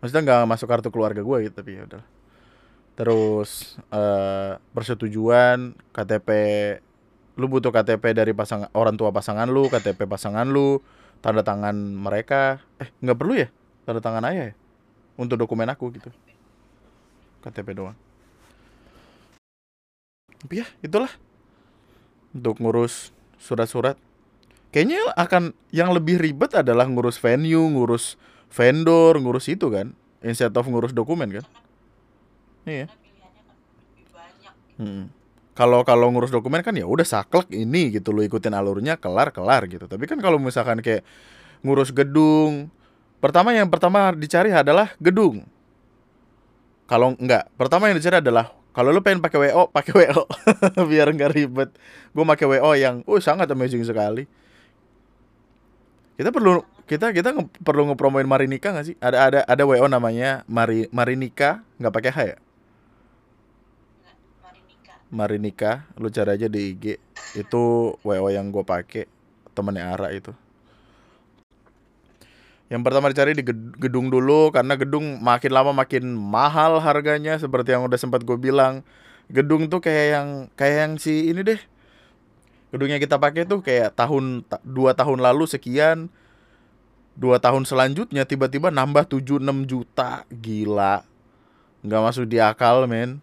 maksudnya nggak masuk kartu keluarga gua gitu tapi ya udah terus eh persetujuan KTP lu butuh KTP dari pasangan orang tua pasangan lu KTP pasangan lu tanda tangan mereka. Eh nggak perlu ya tanda tangan ayah ya? Untuk dokumen aku gitu. KTP doang. Tapi ya itulah. Untuk ngurus surat-surat. Kayaknya akan yang lebih ribet adalah ngurus venue ngurus vendor ngurus itu kan. Instead of ngurus dokumen kan. Iya. Hmm. Kalau kalau ngurus dokumen kan ya udah saklek ini gitu. Lo ikutin alurnya kelar kelar gitu. Tapi kan kalau misalkan kayak ngurus gedung, pertama yang pertama dicari adalah gedung. kalau enggak pertama yang dicari adalah kalau lu pengen pakai wo pakai wo biar nggak ribet. Gue pakai wo yang oh sangat amazing sekali. Kita perlu kita kita nge, perlu ngepromoin Marinika nggak sih ada ada ada wo namanya Mari Marinika nggak pakai h ya Marinika. Marinika lu cari aja di IG itu wo yang gue pakai temennya Ara itu yang pertama dicari di ged- gedung dulu karena gedung makin lama makin mahal harganya seperti yang udah sempat gue bilang. Gedung tuh kayak yang kayak yang si ini deh. Gedung yang kita pakai tuh kayak tahun ta- dua tahun lalu sekian. Dua tahun selanjutnya tiba-tiba nambah 7-6 juta. Gila. nggak masuk di akal men.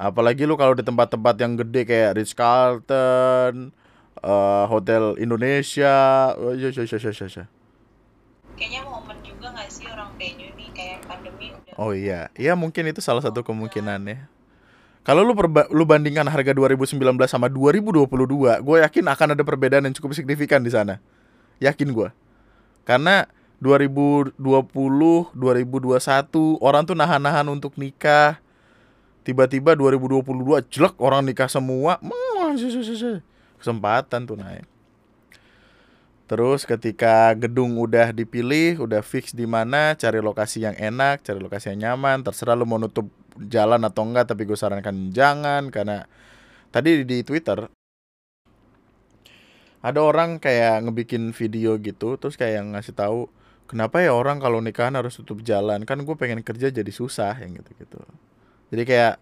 Apalagi lu kalau di tempat-tempat yang gede kayak Ritz Carlton, eh, Hotel Indonesia. Oh, iya, iya, iya, iya, iya. Kayaknya momen juga nggak sih orang venue nih kayak pandemi udah Oh iya, iya mungkin itu salah satu kemungkinannya. Kalau lu perba- lu bandingkan harga 2019 sama 2022, gue yakin akan ada perbedaan yang cukup signifikan di sana. Yakin gue. Karena 2020, 2021 orang tuh nahan-nahan untuk nikah. Tiba-tiba 2022 jelek orang nikah semua. Wah, Kesempatan tuh naik. Terus ketika gedung udah dipilih, udah fix di mana, cari lokasi yang enak, cari lokasi yang nyaman, terserah lu mau nutup jalan atau enggak, tapi gue sarankan jangan karena tadi di Twitter ada orang kayak ngebikin video gitu, terus kayak ngasih tahu kenapa ya orang kalau nikahan harus tutup jalan, kan gue pengen kerja jadi susah yang gitu-gitu. Jadi kayak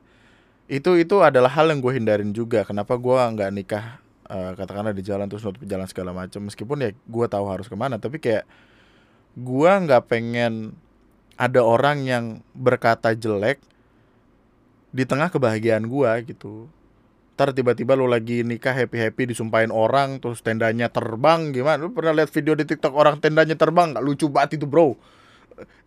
itu itu adalah hal yang gue hindarin juga. Kenapa gue nggak nikah eh, katakanlah di jalan terus nutup jalan segala macam meskipun ya gue tahu harus ke mana tapi kayak gue nggak pengen ada orang yang berkata jelek di tengah kebahagiaan gue gitu ntar tiba-tiba lu lagi nikah happy happy disumpahin orang terus tendanya terbang gimana? Lu pernah lihat video di tiktok orang tendanya terbang? Nggak lucu banget itu bro.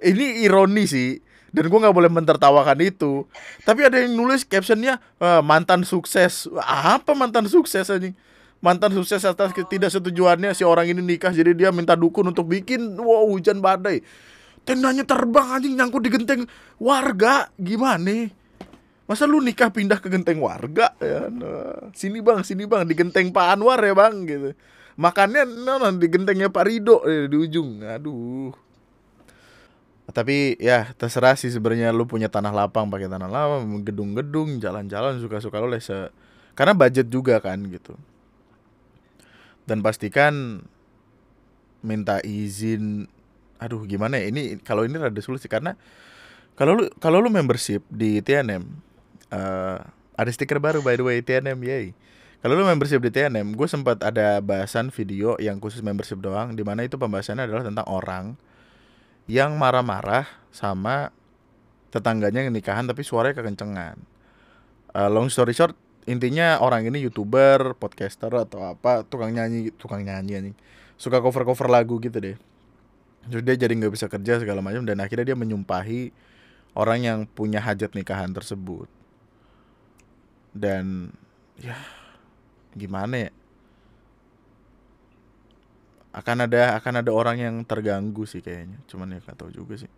Ini ironi sih dan gue nggak boleh mentertawakan itu. Tapi ada yang nulis captionnya "Eh, mantan sukses. Apa mantan sukses anjing? Mantan sukses atas ketidaksetujuannya si orang ini nikah jadi dia minta dukun untuk bikin wow hujan badai. Tendanya terbang anjing nyangkut di genteng warga. Gimana masa lu nikah pindah ke genteng warga? Ya nah. sini bang sini bang. Di genteng Pak Anwar ya bang gitu. Makannya no, no, di gentengnya Pak Rido eh, di ujung. Aduh. Tapi ya terserah sih sebenarnya lu punya tanah lapang pakai tanah lapang gedung-gedung jalan-jalan suka-suka lu lah se. Karena budget juga kan gitu. Dan pastikan minta izin aduh gimana ya ini kalau ini rada sulit sih karena kalau lu kalau lu membership di TNM eh, ada stiker baru by the way TNM yay. Kalau lu membership di TNM gue sempat ada bahasan video yang khusus membership doang di mana itu pembahasannya adalah tentang orang yang marah-marah sama tetangganya yang nikahan tapi suaranya kekencengan. Eh, long story short intinya orang ini youtuber podcaster atau apa tukang nyanyi tukang nyanyi anjing suka cover cover lagu gitu deh. Terus dia jadi nggak bisa kerja segala macam dan akhirnya dia menyumpahi orang yang punya hajat nikahan tersebut dan ya gimana ya? Akan ada akan ada orang yang terganggu sih kayaknya. Cuman ya nggak tahu juga sih.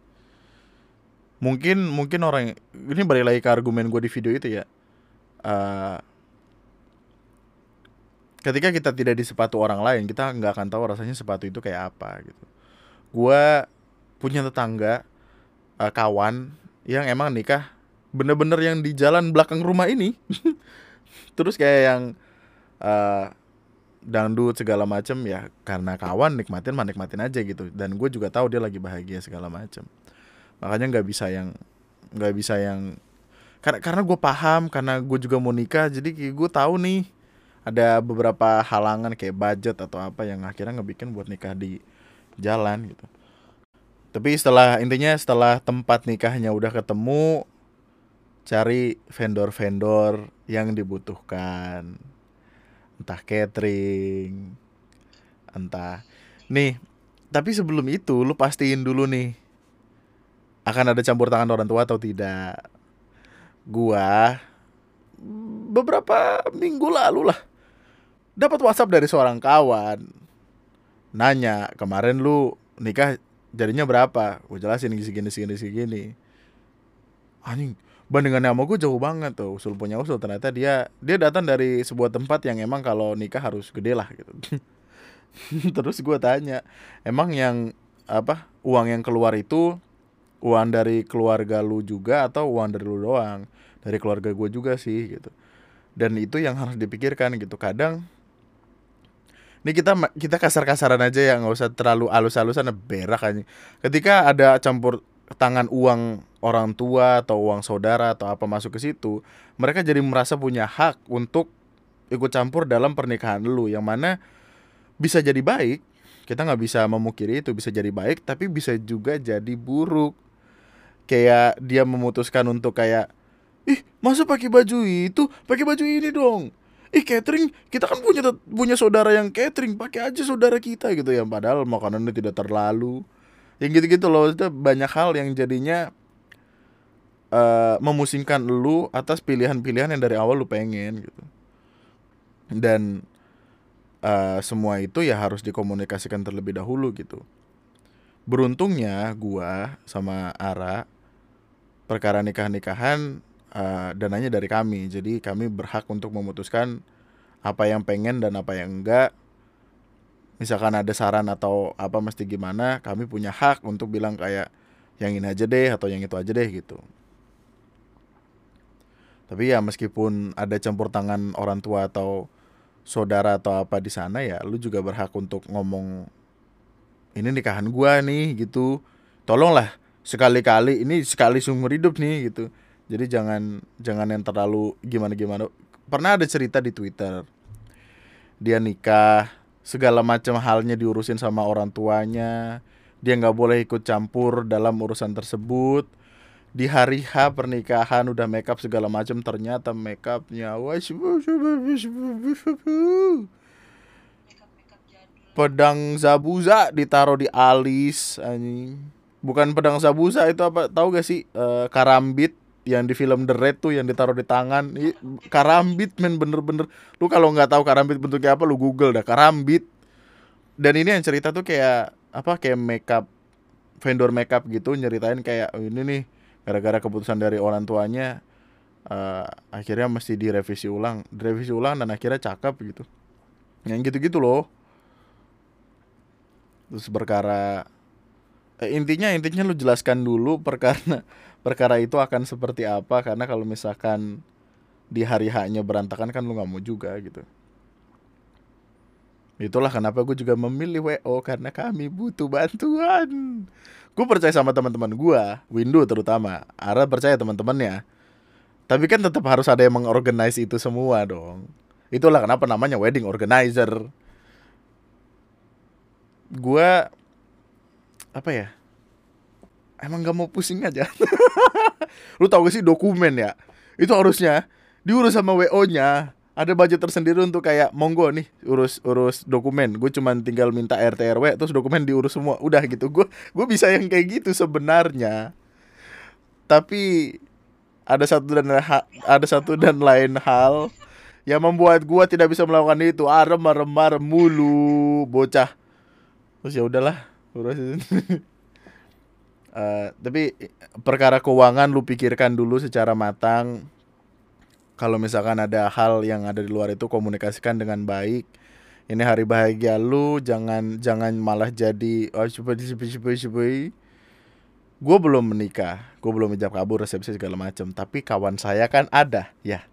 Mungkin mungkin orang ini balik lagi ke argumen gue di video itu ya. Eh, ketika kita tidak di sepatu orang lain kita nggak akan tahu rasanya sepatu itu kayak apa gitu. Gue punya tetangga eh, kawan yang emang nikah bener-bener yang di jalan belakang rumah ini. Terus kayak yang eh, dangdut segala macem ya karena kawan nikmatin mah nikmatin aja gitu. Dan gue juga tahu dia lagi bahagia segala macem. Makanya nggak bisa yang nggak bisa yang karena karena gue paham karena gue juga mau nikah jadi gue tahu nih ada beberapa halangan kayak budget atau apa yang akhirnya ngebikin buat nikah di jalan gitu. Tapi setelah intinya setelah tempat nikahnya udah ketemu cari vendor-vendor yang dibutuhkan. Entah catering entah. Nih tapi sebelum itu lu pastiin dulu nih akan ada campur tangan orang tua atau tidak? Gua beberapa minggu lalu lah dapat WhatsApp dari seorang kawan. Nanya kemarin lu nikah jadinya berapa? Gue jelasin segini segini segini. Anjing bandingannya sama gue jauh banget tuh usul punya usul. Ternyata dia dia datang dari sebuah tempat yang emang kalau nikah harus gede lah gitu. Terus gue tanya emang yang apa uang yang keluar itu uang dari keluarga lu juga atau uang dari lu doang? Dari keluarga gue juga sih gitu. Dan itu yang harus dipikirkan gitu. Kadang ini kita kita kasar-kasaran aja ya nggak usah terlalu alus-alusan berak aja. Ketika ada campur tangan uang orang tua atau uang saudara atau apa masuk ke situ, mereka jadi merasa punya hak untuk ikut campur dalam pernikahan lu yang mana bisa jadi baik, kita nggak bisa memukiri itu bisa jadi baik, tapi bisa juga jadi buruk. Kayak dia memutuskan untuk kayak, ih masa pakai baju itu, pakai baju ini dong. Ih catering, kita kan punya punya saudara yang catering, pakai aja saudara kita gitu ya. Padahal makanannya tidak terlalu yang gitu-gitu loh itu banyak hal yang jadinya uh, memusingkan lu atas pilihan-pilihan yang dari awal lu pengen gitu. Dan uh, semua itu ya harus dikomunikasikan terlebih dahulu gitu. Beruntungnya gua sama Ara perkara nikah-nikahan uh, dananya dari kami. Jadi kami berhak untuk memutuskan apa yang pengen dan apa yang enggak misalkan ada saran atau apa mesti gimana kami punya hak untuk bilang kayak yang ini aja deh atau yang itu aja deh gitu. Tapi ya meskipun ada campur tangan orang tua atau saudara atau apa di sana ya lu juga berhak untuk ngomong ini nikahan gua nih gitu. Tolonglah sekali-kali ini sekali seumur hidup nih gitu. Jadi jangan jangan yang terlalu gimana gimana pernah ada cerita di twitter dia nikah segala macam halnya diurusin sama orang tuanya. Dia nggak boleh ikut campur dalam urusan tersebut. Di hari H pernikahan udah makeup segala macam ternyata makeupnya pedang zabuza ditaruh di alis anjing. Bukan pedang zabuza itu apa tahu gak sih? Uh, karambit yang di film The Red tuh yang ditaruh di tangan. Karambit men bener-bener. Lu kalau nggak tahu karambit bentuknya apa lu google dah karambit. Dan ini yang cerita tuh kayak apa kayak makeup vendor makeup gitu nyeritain kayak oh, ini nih gara-gara keputusan dari orang tuanya uh, akhirnya mesti direvisi ulang direvisi ulang dan akhirnya cakep gitu. Yang gitu-gitu loh. Terus perkara eh, intinya intinya lu jelaskan dulu perkara perkara itu akan seperti apa. Karena kalau misalkan di hari haknya berantakan kan lu nggak mau juga gitu. Itulah kenapa gue juga memilih WO karena kami butuh bantuan. Gue percaya sama teman-teman gue Windu terutama. Ara percaya teman-temannya. Tapi kan tetap harus ada yang mengorganize itu semua dong. Itulah kenapa namanya wedding organizer. Gue apa ya? Emang gak mau pusing aja. Lu tau gak sih dokumen ya? Itu harusnya diurus sama wo nya ada budget tersendiri untuk kayak monggo nih urus urus dokumen. Gue cuman tinggal minta rt rw terus dokumen diurus semua. Udah gitu gue gue bisa yang kayak gitu sebenarnya. Tapi ada satu dan ada satu dan lain hal yang membuat gue tidak bisa melakukan itu. Arem arem arem mulu bocah. Terus ya udahlah Uh, tapi perkara keuangan lu pikirkan dulu secara matang. Kalau misalkan ada hal yang ada di luar itu komunikasikan dengan baik. Ini hari bahagia lu, jangan jangan malah jadi oh Gue belum menikah, gue belum ijab kabur resepsi segala macam. Tapi kawan saya kan ada, ya.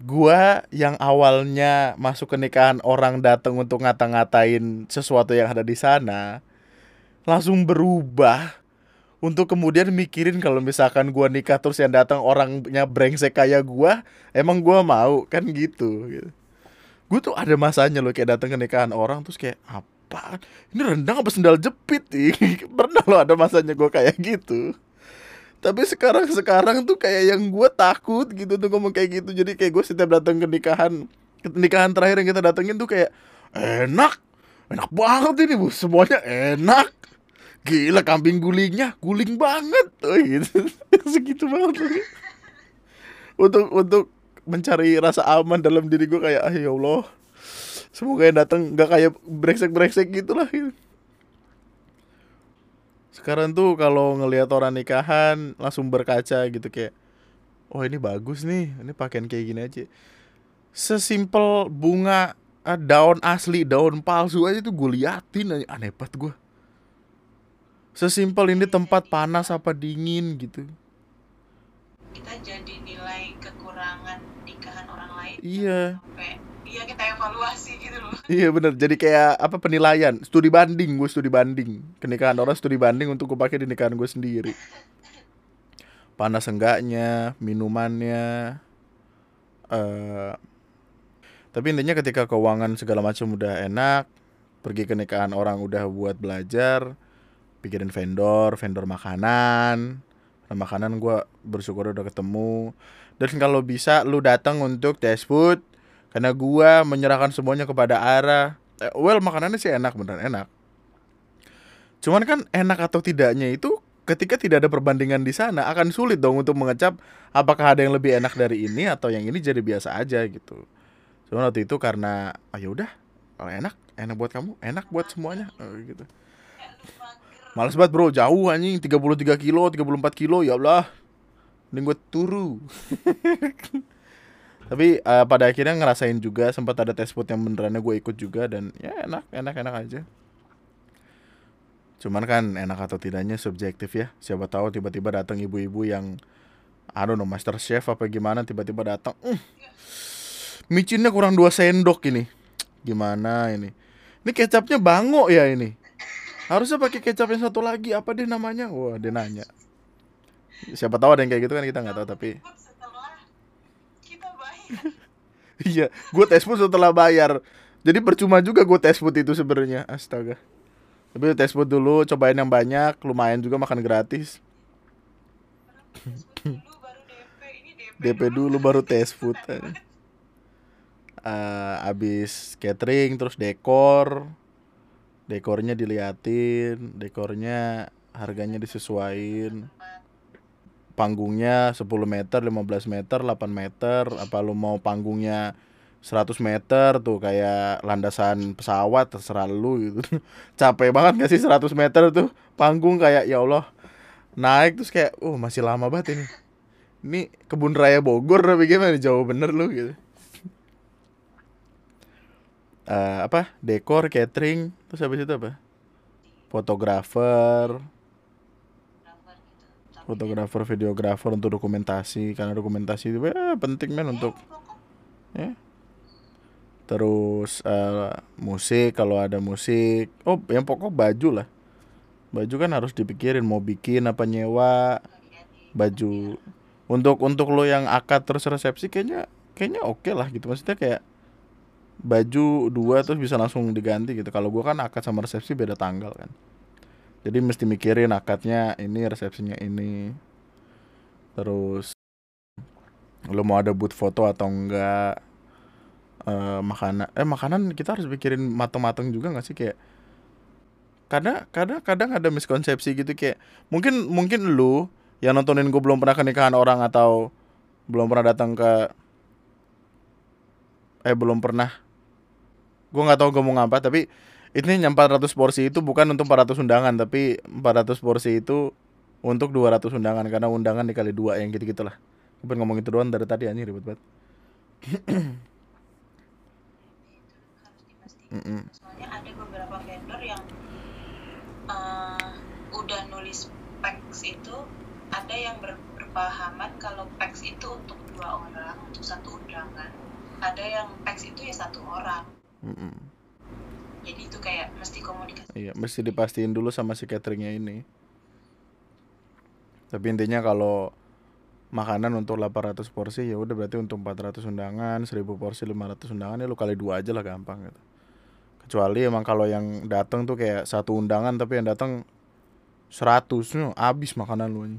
Gue yang awalnya masuk ke nikahan orang datang untuk ngata-ngatain sesuatu yang ada di sana, langsung berubah untuk kemudian mikirin kalau misalkan gua nikah terus yang datang orangnya brengsek kayak gua, emang gua mau kan gitu. gitu. Gue tuh ada masanya loh kayak datang ke nikahan orang terus kayak apa? Ini rendang apa sendal jepit nih? Pernah lo ada masanya gua kayak gitu. Tapi sekarang sekarang tuh kayak yang gue takut gitu tuh ngomong kayak gitu. Jadi kayak gue setiap datang ke nikahan, ke nikahan terakhir yang kita datengin tuh kayak enak, enak banget ini bu, semuanya enak. Gila kambing gulingnya guling banget. Oh gitu. Segitu banget untuk untuk mencari rasa aman dalam diri gue kayak ah ya Allah. Semoga yang datang nggak kayak brengsek brengsek gitulah gitu. sekarang tuh kalau ngelihat orang nikahan langsung berkaca gitu kayak oh ini bagus nih. Ini pakaian kayak gini aja. Sesimpel bunga ah, daun asli daun palsu aja tuh gue liatin aja. Aneh banget gue sesimpel ini tempat panas apa dingin gitu. Kita jadi nilai kekurangan nikahan orang lain iya. sampai iya kita evaluasi gitu loh. Iya bener. Jadi kayak apa penilaian. Studi banding gue studi banding. Kenikahan orang studi banding untuk gue pakai di nikahan gue sendiri. Panas enggaknya minumannya eh tapi intinya ketika keuangan segala macam udah enak pergi ke nikahan orang udah buat belajar pikirin vendor vendor makanan. Nah, makanan gue bersyukur udah ketemu. Dan kalau bisa lu datang untuk test food karena gua menyerahkan semuanya kepada Ara. Eh, well makanannya sih enak bener enak. Cuman kan enak atau tidaknya itu ketika tidak ada perbandingan di sana akan sulit dong untuk mengecap apakah ada yang lebih enak dari ini atau yang ini jadi biasa aja gitu cuman waktu itu karena ah ya udah kalau enak enak buat kamu enak buat semuanya. Eh, gitu. Males banget bro, jauh anjing. 33 kilo, 34 kilo, ya Allah. Mending gue turu. Tapi eh, pada akhirnya ngerasain juga sempat ada test food yang benerannya gue ikut juga Dan ya enak, enak, enak aja. Cuman kan enak atau tidaknya subjektif ya. Siapa tahu tiba-tiba datang ibu-ibu yang I don't know, master chef apa gimana tiba-tiba datang "Mm, Micinnya kurang 2 sendok ini Gimana ini Ini kecapnya bango ya ini Harusnya pakai kecap yang satu lagi apa deh namanya? Wah, dia nanya. Siapa tahu ada yang kayak gitu kan kita nggak tahu tapi iya, gue tes food setelah bayar. Jadi percuma juga gue tes food itu sebenarnya. Astaga. Tapi tes food dulu, cobain yang banyak, lumayan juga makan gratis. dulu DP dulu baru tes food. Eh, abis catering terus dekor. Dekornya diliatin, dekornya harganya disesuaiin. panggungnya 10 meter, 15 meter, 8 meter, apa lu mau panggungnya 100 meter tuh kayak landasan pesawat terserah lu gitu. Capek banget gak sih 100 meter tuh panggung kayak ya Allah naik terus kayak oh masih lama banget ini. Ini kebun raya Bogor tapi gimana jauh bener lu gitu. Eh, apa? Dekor catering terus habis itu apa? Fotografer. Fotografer videografer untuk dokumentasi karena dokumentasi itu eh, penting men untuk ya. Terus eh, musik kalau ada musik oh yang pokok baju lah. Baju kan harus dipikirin mau bikin apa nyewa. Baju untuk untuk lo yang akad terus resepsi kayaknya kayaknya oke lah gitu. Maksudnya kayak baju dua terus bisa langsung diganti gitu. Kalau gua kan akad sama resepsi beda tanggal kan. Jadi mesti mikirin akadnya ini resepsinya ini. Terus lo mau ada booth foto atau enggak eh makanan eh makanan kita harus pikirin mateng-mateng juga nggak sih? Kayak kadang kadang kadang ada miskonsepsi gitu kayak mungkin mungkin lu yang nontonin gue belum pernah ke nikahan orang atau belum pernah datang ke eh belum pernah gue nggak tahu gue mau ngapa tapi ini yang 400 porsi itu bukan untuk 400 undangan tapi 400 porsi itu untuk 200 undangan karena undangan dikali dua yang gitu gitulah gue pengen ngomong itu doang dari tadi anjing ribet banget. Dipastikan Mm-mm. soalnya ada beberapa vendor yang eh, udah nulis packs itu ada yang ber- berpahaman kalau packs itu untuk dua orang untuk satu undangan. Ada yang packs itu ya satu orang Mm-mm. jadi itu kayak mesti komunikasi Iya, mesti dipastiin dulu sama si cateringnya ini. Tapi intinya kalau makanan untuk 800 porsi ya udah berarti untuk 400 undangan, 1000 porsi 500 undangan ya lu kali dua aja lah gampang gitu. Kecuali emang kalau yang datang tuh kayak satu undangan tapi yang datang 100 nya habis makanan lu.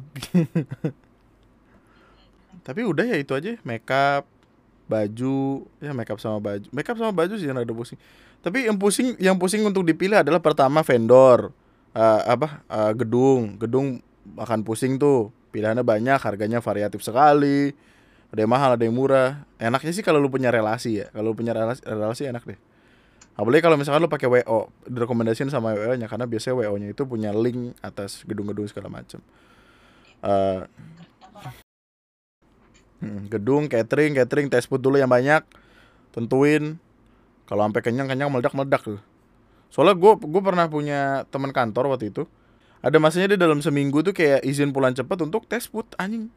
Tapi udah ya itu aja, makeup, baju, ya makeup sama baju. Makeup sama baju sih yang ada pusing. Tapi yang pusing yang pusing untuk dipilih adalah pertama vendor. Eh, apa? eh, gedung. Gedung akan pusing tuh. Pilihannya banyak, harganya variatif sekali. Ada yang mahal, ada yang murah. Enaknya sih kalau lu punya relasi ya. Kalau lu punya relasi, relasi enak deh. apalagi kalau misalkan lu pakai WO direkomendasiin sama WO nya karena biasanya WO nya itu punya link atas gedung-gedung segala macam Eh, apa Hmm, gedung, catering, catering, tes food dulu yang banyak. Tentuin kalau sampai kenyang-kenyang meledak-meledak tuh. Soalnya gue gue pernah punya teman kantor waktu itu. Ada masanya dia dalam seminggu tuh kayak izin pulang cepat untuk tes food anjing.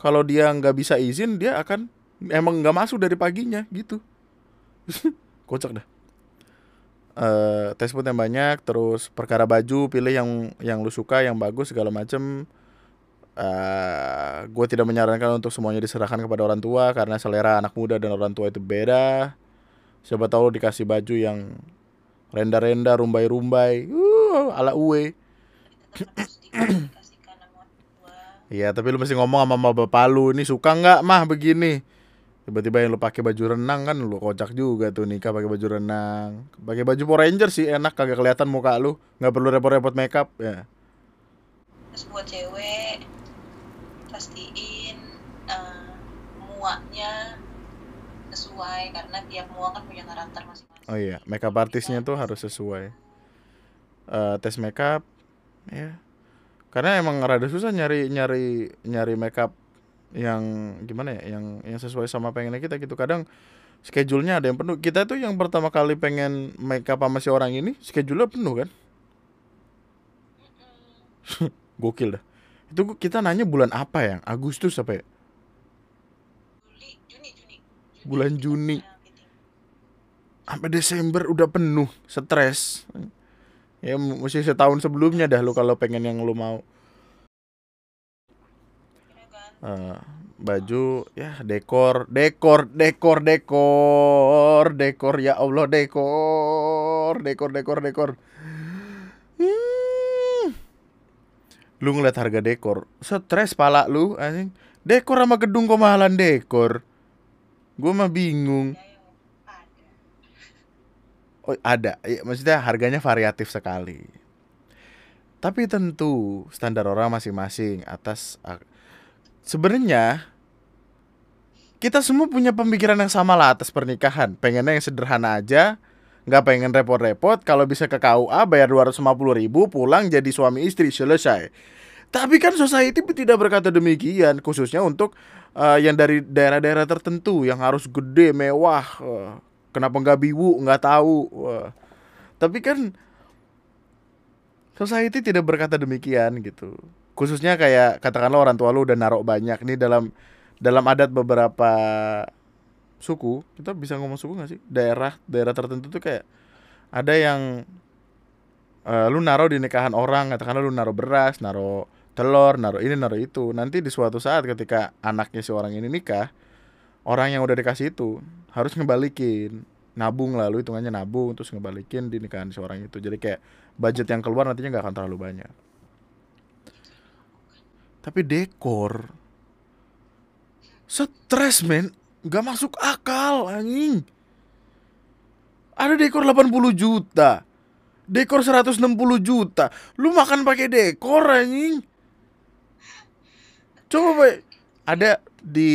Kalau dia nggak bisa izin dia akan emang nggak masuk dari paginya gitu. Kocak dah. Eh tes food yang banyak, terus perkara baju pilih yang yang lu suka, yang bagus segala macem eh gue tidak menyarankan untuk semuanya diserahkan kepada orang tua karena selera anak muda dan orang tua itu beda. Siapa tahu dikasih baju yang renda-renda, rumbai-rumbai, uh, ala uwe. Iya, tapi lu mesti ngomong sama mama bapak lu, ini suka nggak mah begini? Tiba-tiba yang lu pakai baju renang kan lu kocak juga tuh nikah pakai baju renang. Pakai baju Power Ranger sih enak kagak kelihatan muka lu, nggak perlu repot-repot makeup ya. Terus buat cewek pastiin eh, muaknya sesuai karena tiap muak kan punya karakter masing-masing Oh iya, makeup artisnya tuh harus sesuai. Eh, tes makeup ya. Karena emang rada susah nyari nyari nyari makeup yang gimana ya, yang yang sesuai sama pengennya kita gitu. Kadang schedule-nya ada yang penuh. Kita tuh yang pertama kali pengen makeup sama si orang ini, schedule-nya penuh kan? Gokil dah. Itu kita nanya bulan apa ya? Agustus apa ya? Juli Juni Juni Bulan Juni. Sampai Desember udah penuh, stres. Ya mesti setahun sebelumnya dah lu kalau pengen yang lu mau. Eh, baju ya dekor dekor dekor dekor dekor ya Allah dekor dekor dekor dekor Hmm. Lu ngeliat harga dekor stres pala lu anjing dekor sama gedung kok mahalan dekor gua mah bingung ya yang ada Oh, ada. Iya, maksudnya harganya variatif sekali. Tapi tentu standar orang masing-masing atas ah, sebenarnya kita semua punya pemikiran yang sama lah atas pernikahan. Pengennya yang sederhana aja, nggak pengen repot-repot. Kalau bisa ke KUA bayar 250 ribu, pulang jadi suami istri selesai. Tapi kan society tidak berkata demikian, khususnya untuk eh, yang dari daerah-daerah tertentu yang harus gede, mewah. eh, kenapa nggak biwu? Nggak tahu. Wah. Tapi kan society tidak berkata demikian gitu. Khususnya kayak katakanlah orang tua lu udah narok banyak nih dalam dalam adat beberapa suku. Kita bisa ngomong suku nggak sih? Daerah daerah tertentu tuh kayak ada yang eh, lu naruh di nikahan orang, katakanlah lu naruh beras, naruh telur, naruh ini, naruh itu. Nanti di suatu saat ketika anaknya si orang ini nikah, orang yang udah dikasih itu harus ngebalikin nabung lalu hitungannya nabung terus ngebalikin di nikahan si orang itu jadi kayak budget yang keluar nantinya nggak akan terlalu banyak tapi dekor stres men nggak masuk akal anjing. Ada dekor 80 juta. Dekor 160 juta. Lu makan pakai dekor anjing. Coba Bay. ada di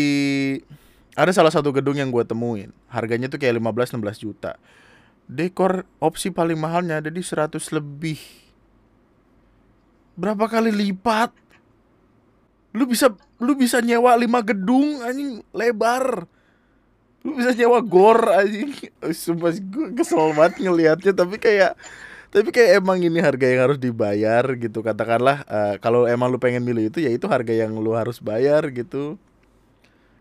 ada salah satu gedung yang gue temuin. Harganya tuh kayak 15-16 juta. Dekor opsi paling mahalnya ada di 100 lebih. Berapa kali lipat? Lu bisa lu bisa nyewa 5 gedung anjing lebar. Lu bisa nyewa gor anjing. Sumpah gue kesel banget ngelihatnya. Tapi kayak tapi kayak emang ini harga yang harus dibayar gitu. Katakanlah eh, kalau emang lu pengen milih itu ya itu harga yang lu harus bayar gitu.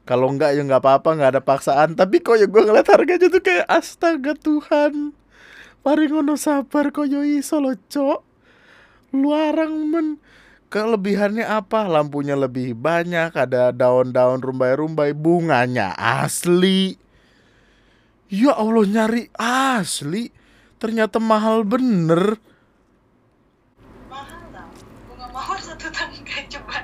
Kalau enggak ya nggak apa-apa nggak ada paksaan. Tapi kok ya gue ngeliat harganya tuh kayak astaga Tuhan paringono sabar koyo iso lo cok. Luarang men kelebihannya apa? Lampunya lebih banyak ada daun-daun rumbai-rumbai bunganya asli. Ya Allah nyari asli? Ternyata mahal bener. Mahal tau. Bunga mawar satu tangkai ceban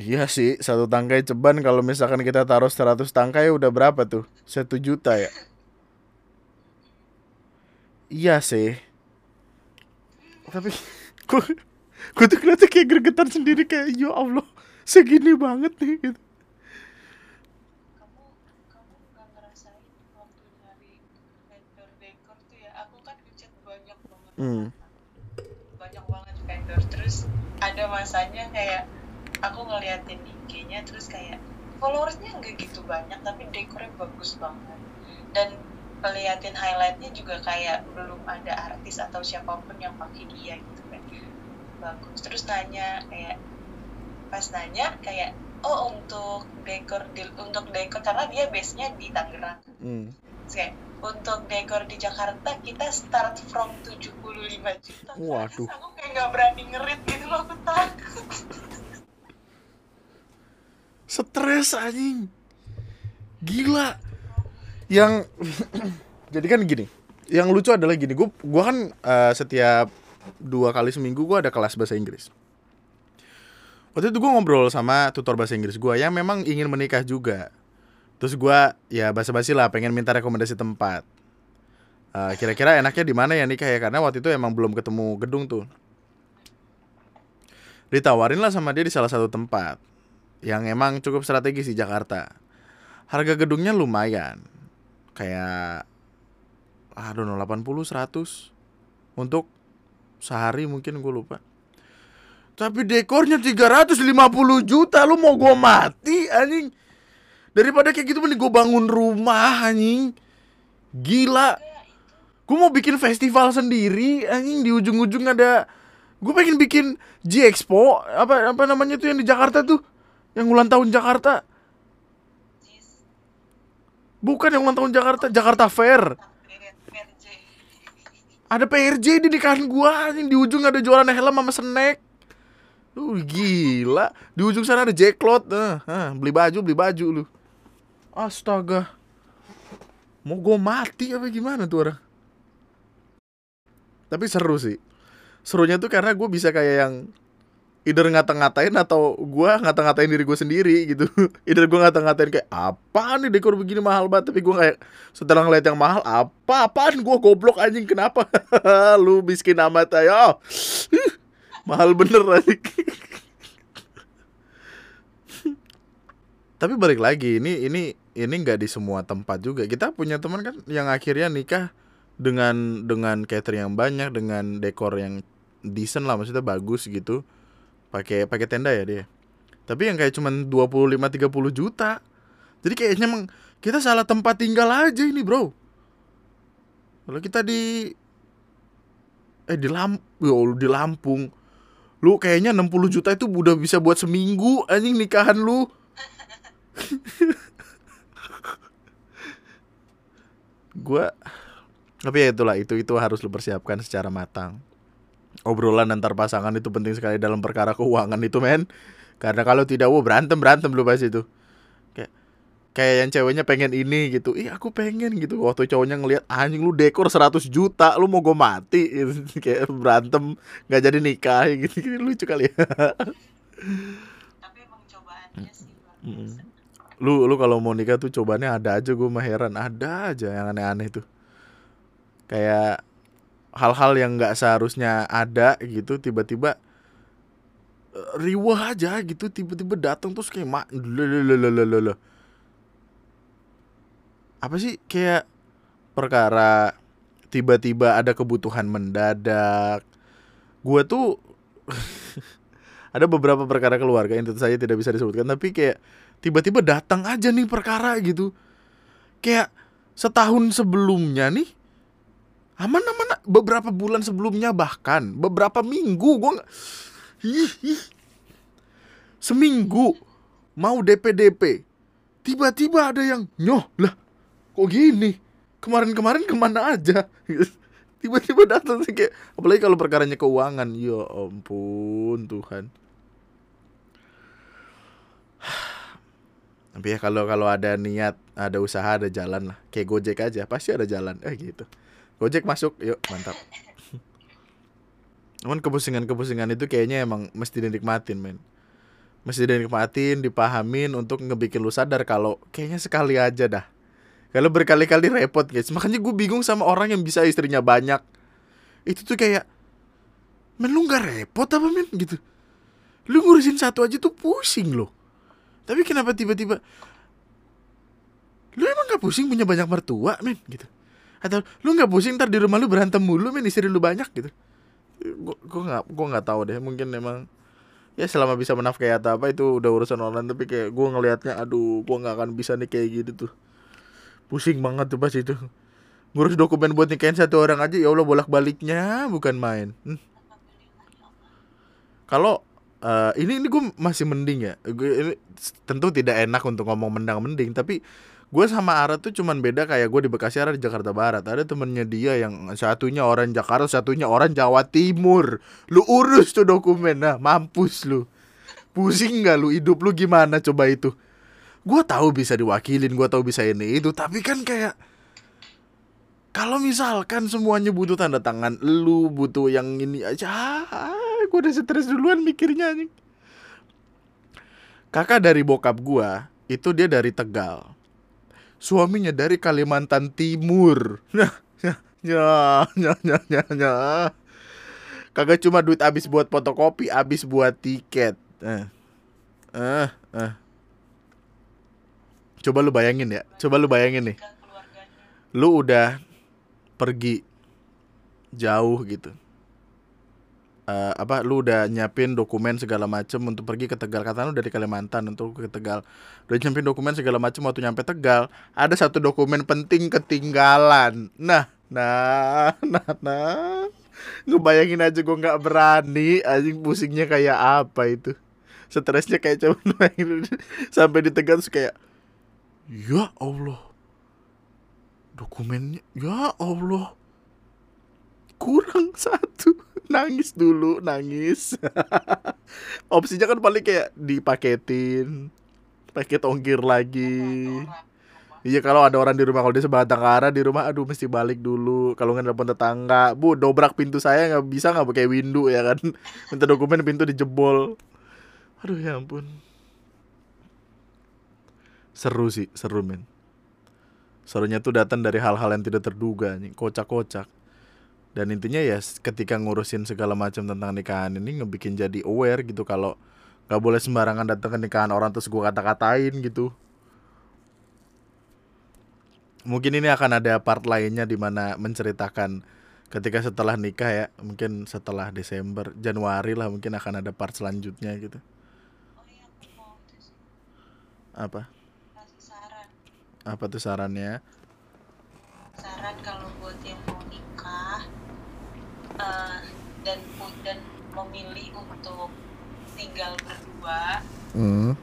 Iya sih, satu tangkai ceban kalau misalkan kita taruh 100 tangkai udah berapa tuh? Satu juta ya? Iya sih. Tapi gue, gue tuh kelihatan kayak gregetan sendiri kayak ya Allah segini banget nih gitu. kamu kamu nggak ngerasain waktu nyari vendor dekor hmm. banyak banget vendor. Terus ada masanya kayak aku ngeliatin IG-nya terus kayak followersnya nggak gitu banyak tapi dekornya bagus banget. Dan ngeliatin highlightnya juga kayak belum ada artis atau siapa pun yang pakai dia gitu bagus terus nanya kayak pas nanya kayak oh untuk dekor di, untuk dekor karena dia base nya di Tangerang Hmm. Terus kayak untuk dekor di Jakarta kita start from 75 juta Waduh. Terus aku kayak nggak berani ngerit gitu loh aku takut Stres anjing. Gila. Yang jadi kan gini. Yang lucu adalah gini, gua gua kan eh, setiap dua kali seminggu gua ada kelas bahasa Inggris. Waktu itu gue ngobrol sama tutor bahasa Inggris gue yang memang ingin menikah juga. Terus gua ya basa-basi lah pengen minta rekomendasi tempat. Eh, kira-kira enaknya di mana ya nikah ya karena waktu itu emang belum ketemu gedung tuh. Ditawarin lah sama dia di salah satu tempat yang emang cukup strategis di Jakarta. Harga gedungnya lumayan. Kayak I don't know 80 100 untuk sehari mungkin gue lupa. Tapi dekornya 350 juta lu mau gua mati anjing. Daripada kayak gitu mending gue bangun rumah anjing. Gila. Gue mau bikin festival sendiri anjing di ujung-ujung ada gue pengen bikin G Expo apa apa namanya tuh yang di Jakarta tuh yang ulang tahun Jakarta bukan yang ulang tahun Jakarta Jakarta Fair ada PRJ di nikahan gua anjing. Di ujung ada jualan helm sama snack. Lu gila. Di ujung sana ada Jacklot eh, eh, beli baju beli baju lu. Astaga. Mau gue mati apa gimana tuh orang? Tapi seru sih. Serunya tuh karena gue bisa kayak yang either ngata-ngatain atau gue ngata-ngatain diri gue sendiri gitu. Either gue ngata-ngatain kayak apa nih dekor begini mahal banget? Tapi gue kayak setelah ngeliat yang mahal apa? Apaan gue goblok anjing kenapa? Lu miskin amat ayo. Mahal bener anjing. Tapi balik lagi ini ini ini nggak di semua tempat juga. Kita punya teman kan yang akhirnya nikah dengan dengan catering yang banyak dengan dekor yang decent lah maksudnya bagus gitu pakai pakai tenda ya dia. Tapi yang kayak cuman 25 30 juta. Jadi kayaknya emang kita salah tempat tinggal aja ini bro. Kalau kita di eh di Lamp ya Allah, di Lampung. Lu kayaknya 60 juta itu udah bisa buat seminggu anjing nikahan lu. Gua tapi ya itulah itu itu harus lu persiapkan secara matang obrolan antar pasangan itu penting sekali dalam perkara keuangan itu men. Karena kalau tidak wow berantem berantem lu pasti itu. Kayak kayak yang ceweknya pengen ini gitu. Ih aku pengen gitu. Waktu cowoknya ngelihat anjing lu dekor 100 juta lu mau gue mati? Gitu. kayak berantem nggak jadi nikah gitu, gitu lucu kali ya. Tapi emang cobaannya sih luar biasa lu lu kalau mau nikah tuh cobaannya ada aja gue mah heran. Ada aja yang aneh-aneh tuh. Kayak hal-hal yang nggak seharusnya ada gitu tiba-tiba eh, riwah aja gitu tiba-tiba datang terus kayak mak apa sih? Kayak perkara tiba-tiba ada kebutuhan mendadak. Gua tuh ada beberapa perkara keluarga yang tentu saja tidak bisa disebutkan tapi kayak tiba-tiba datang aja nih perkara gitu. Kayak setahun sebelumnya nih aman aman beberapa bulan sebelumnya bahkan beberapa minggu ih. seminggu mau DP DP tiba-tiba ada yang nyoh lah kok gini? Kemarin-kemarin ke mana aja? Tiba-tiba datang sih kayak apalagi kalau perkaranya keuangan. Ya ampun Tuhan. Tapi ya kalau kalau ada niat ada usaha ada jalan lah. Kayak Gojek aja pasti ada jalan. Eh gitu Gojek masuk yuk mantap. Cuman kepusingan-kepusingan itu kayaknya emang mesti dinikmatin men. Mesti dinikmatin, dipahamin untuk ngebikin lu sadar kalau kayaknya sekali aja dah. Kalau berkali-kali repot guys. Makanya gue bingung sama orang yang bisa istrinya banyak. Itu tuh kayak Men lu gak repot apa men? Gitu. Lu ngurusin satu aja tuh pusing loh. Tapi kenapa tiba-tiba Lu emang gak pusing punya banyak mertua men? Gitu atau lu nggak pusing ntar di rumah lu berantem mulu men istri lu banyak gitu. Gue nggak gue nggak tahu deh mungkin emang ya selama bisa menafkahi atau apa itu udah urusan online tapi kayak gue ngelihatnya aduh gue nggak akan bisa nih kayak gitu tuh. Pusing banget tuh pas itu. Ngurus dokumen buat nikahin satu orang aja ya Allah bolak baliknya bukan main. Hmm. kalau uh, ini ini gue masih mending ya. Gue ini tentu tidak enak untuk ngomong mendang mending tapi gue sama Ara tuh cuman beda kayak gue di Bekasi Ara di Jakarta Barat. Ada temennya dia yang satunya orang Jakarta satunya orang Jawa Timur. Lu urus tuh dokumen. Nah mampus lu. Pusing nggak lu? Hidup lu gimana coba itu? Gue tahu bisa diwakilin gue tahu bisa ini itu. Tapi kan kayak kalau misalkan semuanya butuh tanda tangan lu butuh yang ini aja. Gue udah stres duluan mikirnya nih kakak dari bokap gue itu dia dari Tegal suaminya dari Kalimantan Timur. Nah, ya, ya, ya, ya, ya, ya. Kagak cuma duit habis buat fotokopi, habis buat tiket. Eh, eh, eh. Coba lu bayangin ya, coba lu bayangin nih. Lu udah pergi jauh gitu uh, apa lu udah nyiapin dokumen segala macem untuk pergi ke Tegal. Kata lu dari Kalimantan untuk ke Tegal. Udah nyiapin dokumen segala macem waktu nyampe Tegal ada satu dokumen penting ketinggalan. Nah nah nah nah. Ngebayangin aja gue nggak berani. Anjing pusingnya kayak apa itu? Stresnya kayak coba sampai di Tegal terus kayak ya Allah. Dokumennya ya Allah. Kurang satu nangis dulu nangis. Opsinya kan paling kayak dipaketin paket ongkir lagi. Iya kalau ada orang di rumah kalau dia sebatang kara di rumah aduh mesti balik dulu. Kalau nggak dapat tetangga bu dobrak pintu saya nggak bisa nggak pakai window ya kan? Minta dokumen pintu dijebol. Aduh ya ampun. Seru sih seru men. Serunya tuh datang dari hal-hal yang tidak terduga nih kocak-kocak dan intinya ya ketika ngurusin segala macam tentang nikahan ini ngebikin jadi aware gitu kalau nggak boleh sembarangan datang ke nikahan orang terus gue kata-katain gitu. Mungkin ini akan ada part lainnya di mana menceritakan ketika setelah nikah ya mungkin setelah Desember Januari lah mungkin akan ada part selanjutnya gitu. Oh iya apa? Apa tuh sarannya? Saran kalau buat yang mau eh, dan dan memilih untuk tinggal berdua. Hmm.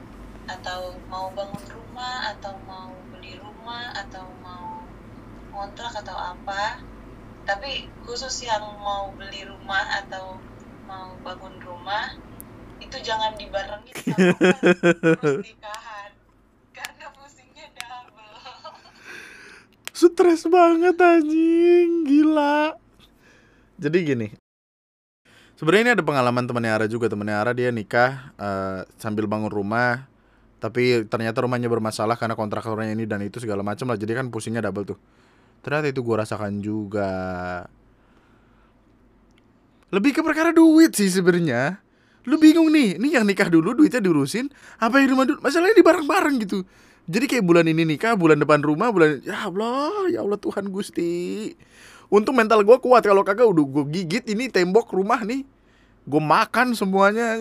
atau mau bangun rumah atau mau beli rumah atau mau kontrak atau apa. Tapi khusus yang mau beli rumah atau mau bangun rumah itu jangan dibarengin sama urus nikahan karena pusingnya double. Stres banget anjing, gila. Jadi gini. Sebenarnya ini ada pengalaman temannya Ara juga, temannya Ara dia nikah eh, sambil bangun rumah, tapi ternyata rumahnya bermasalah karena kontraktornya ini dan itu segala macam lah. Jadi kan pusingnya double tuh. Ternyata itu gua rasakan juga. Lebih ke perkara duit sih sebenarnya. Lu bingung nih, ini yang nikah dulu duitnya diurusin, apa yang rumah dulu? Masalahnya di bareng-bareng gitu. Jadi kayak bulan ini nikah, bulan depan rumah, bulan ya Allah, ya Allah Tuhan Gusti. Untung mental gue kuat kalau kagak udah gue gigit ini tembok rumah nih. Gue makan semuanya.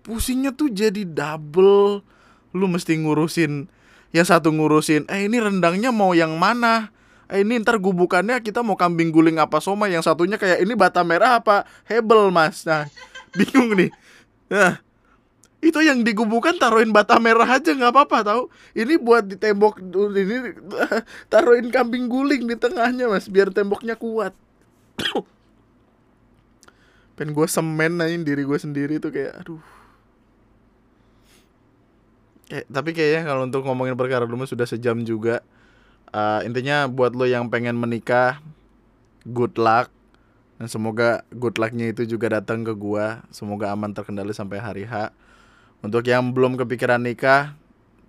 Pusingnya tuh jadi double. Lu mesti ngurusin yang satu ngurusin, eh ini rendangnya mau yang mana? Eh ini ntar gubukannya kita mau kambing guling apa soma Yang satunya kayak ini bata merah apa hebel mas Nah bingung nih Nah itu yang digubukan taruhin bata merah aja nggak apa-apa tahu ini buat di tembok ini taruhin kambing guling di tengahnya mas biar temboknya kuat pen gue semen aja diri gue sendiri tuh kayak aduh Eh, tapi kayaknya kalau untuk ngomongin perkara dulu sudah sejam juga. Eh, intinya buat lo yang pengen menikah, good luck. Dan semoga good lucknya itu juga datang ke gua. Semoga aman terkendali sampai hari H. Untuk yang belum kepikiran nikah,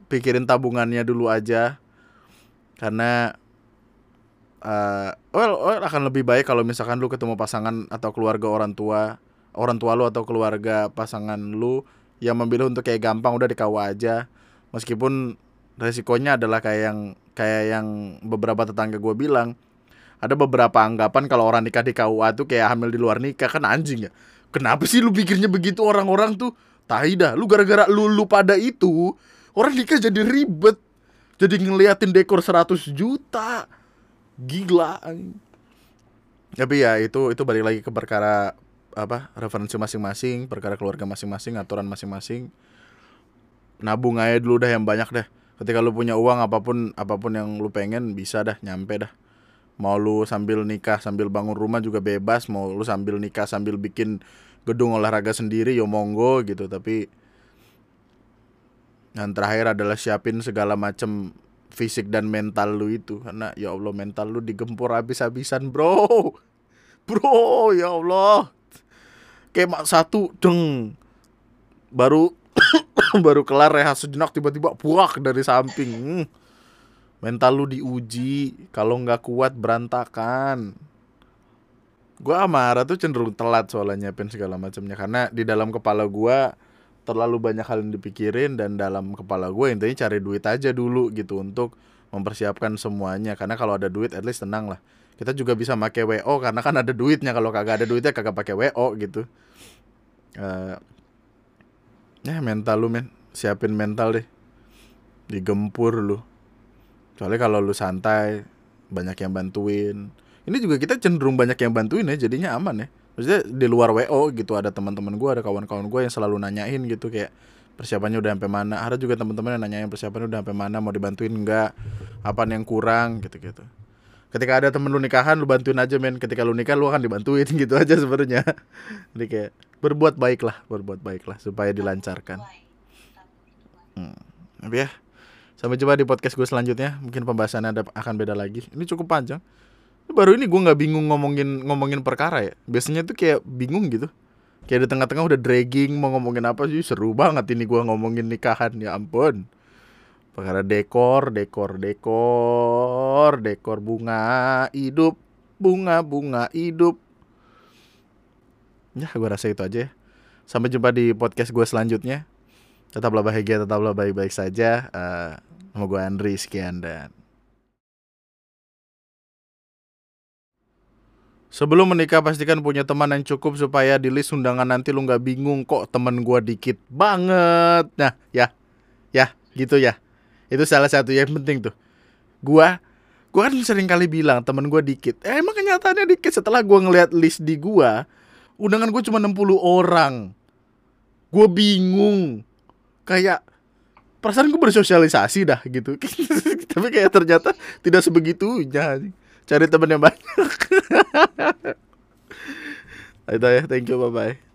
pikirin tabungannya dulu aja. Karena eh well, well, akan lebih baik kalau misalkan lu ketemu pasangan atau keluarga orang tua, orang tua lu atau keluarga pasangan lu yang memilih untuk kayak gampang udah dikawal aja. Meskipun resikonya adalah kayak yang kayak yang beberapa tetangga gue bilang ada beberapa anggapan kalau orang nikah di KUA tuh kayak hamil di luar nikah kan anjing ya kenapa sih lu pikirnya begitu orang-orang tuh tahi dah. Lu gara-gara lu lu pada itu orang nikah jadi ribet. Jadi ngeliatin dekor 100 juta. Gila tapi ya itu itu balik lagi ke perkara apa referensi masing-masing perkara keluarga masing-masing aturan masing-masing. Nabung aja dulu dah yang banyak dah. Ketika lu punya uang apa pun apa pun yang lu pengen bisa dah nyampe dah. Mau lu sambil nikah sambil bangun rumah juga bebas. Mau lu sambil nikah sambil bikin gedung olahraga sendiri yo monggo gitu. Tapi yang terakhir adalah siapin segala macam fisik dan mental lu itu. Karena ya Allah mental lu digempur habis-habisan bro. Bro ya Allah. Kayak satu deng. Baru baru kelar rehat sejenak tiba-tiba buak dari samping. Hmm. mental lu diuji. Kalau nggak kuat berantakan gua amarah tuh cenderung telat soalnya nyiapin segala macamnya. Karena di dalam kepala gua terlalu banyak hal yang dipikirin dan dalam kepala gue intinya cari duit aja dulu gitu untuk mempersiapkan semuanya. Karena kalau ada duit at least tenang lah. Kita juga bisa pakai WO karena kan ada duitnya. Kalau kagak ada duitnya kagak pakai WO gitu. Eh ya mental lu men. Siapin mental deh. Digempur lu. Soalnya kalau lu santai banyak yang bantuin ini juga kita cenderung banyak yang bantuin ya jadinya aman ya. Maksudnya di luar WO gitu ada teman-teman gue ada kawan-kawan gue yang selalu nanyain gitu kayak persiapannya udah sampai mana. Ada juga teman-teman yang nanyain persiapannya udah sampai mana mau dibantuin enggak apa yang kurang gitu-gitu. Ketika ada temen lu nikahan lu bantuin aja men. Ketika lu nikah lu akan dibantuin gitu aja sebenarnya. Jadi kayak berbuat baik lah berbuat baik lah supaya dilancarkan. Hmm. Tapi ya sampai jumpa di podcast gue selanjutnya. Mungkin pembahasannya ada, akan beda lagi. Ini cukup panjang baru ini gue nggak bingung ngomongin ngomongin perkara ya. Biasanya tuh kayak bingung gitu. Kayak di tengah-tengah udah dragging mau ngomongin apa sih? Seru banget ini gue ngomongin nikahan ya ampun. Perkara dekor dekor dekor dekor bunga hidup bunga bunga hidup. Ya gue rasa itu aja ya. sampai jumpa di podcast gue selanjutnya. Tetaplah bahagia tetaplah baik-baik saja. Eh, nama gue Andri sekian dan Sebelum menikah pastikan punya teman yang cukup supaya di list undangan nanti lu nggak bingung kok temen gua dikit banget. Nah, ya, ya, gitu ya. Itu salah satu yang penting tuh. Gua, gua kan sering kali bilang temen gua dikit. Eh, emang kenyataannya dikit. Setelah gua ngeliat list di gua, undangan gua cuma 60 orang. Gua bingung. Kayak perasaan gue bersosialisasi dah gitu. Tapi kayak ternyata tidak sebegitunya. Cari temen yang banyak. Itu ya, thank you, bye bye.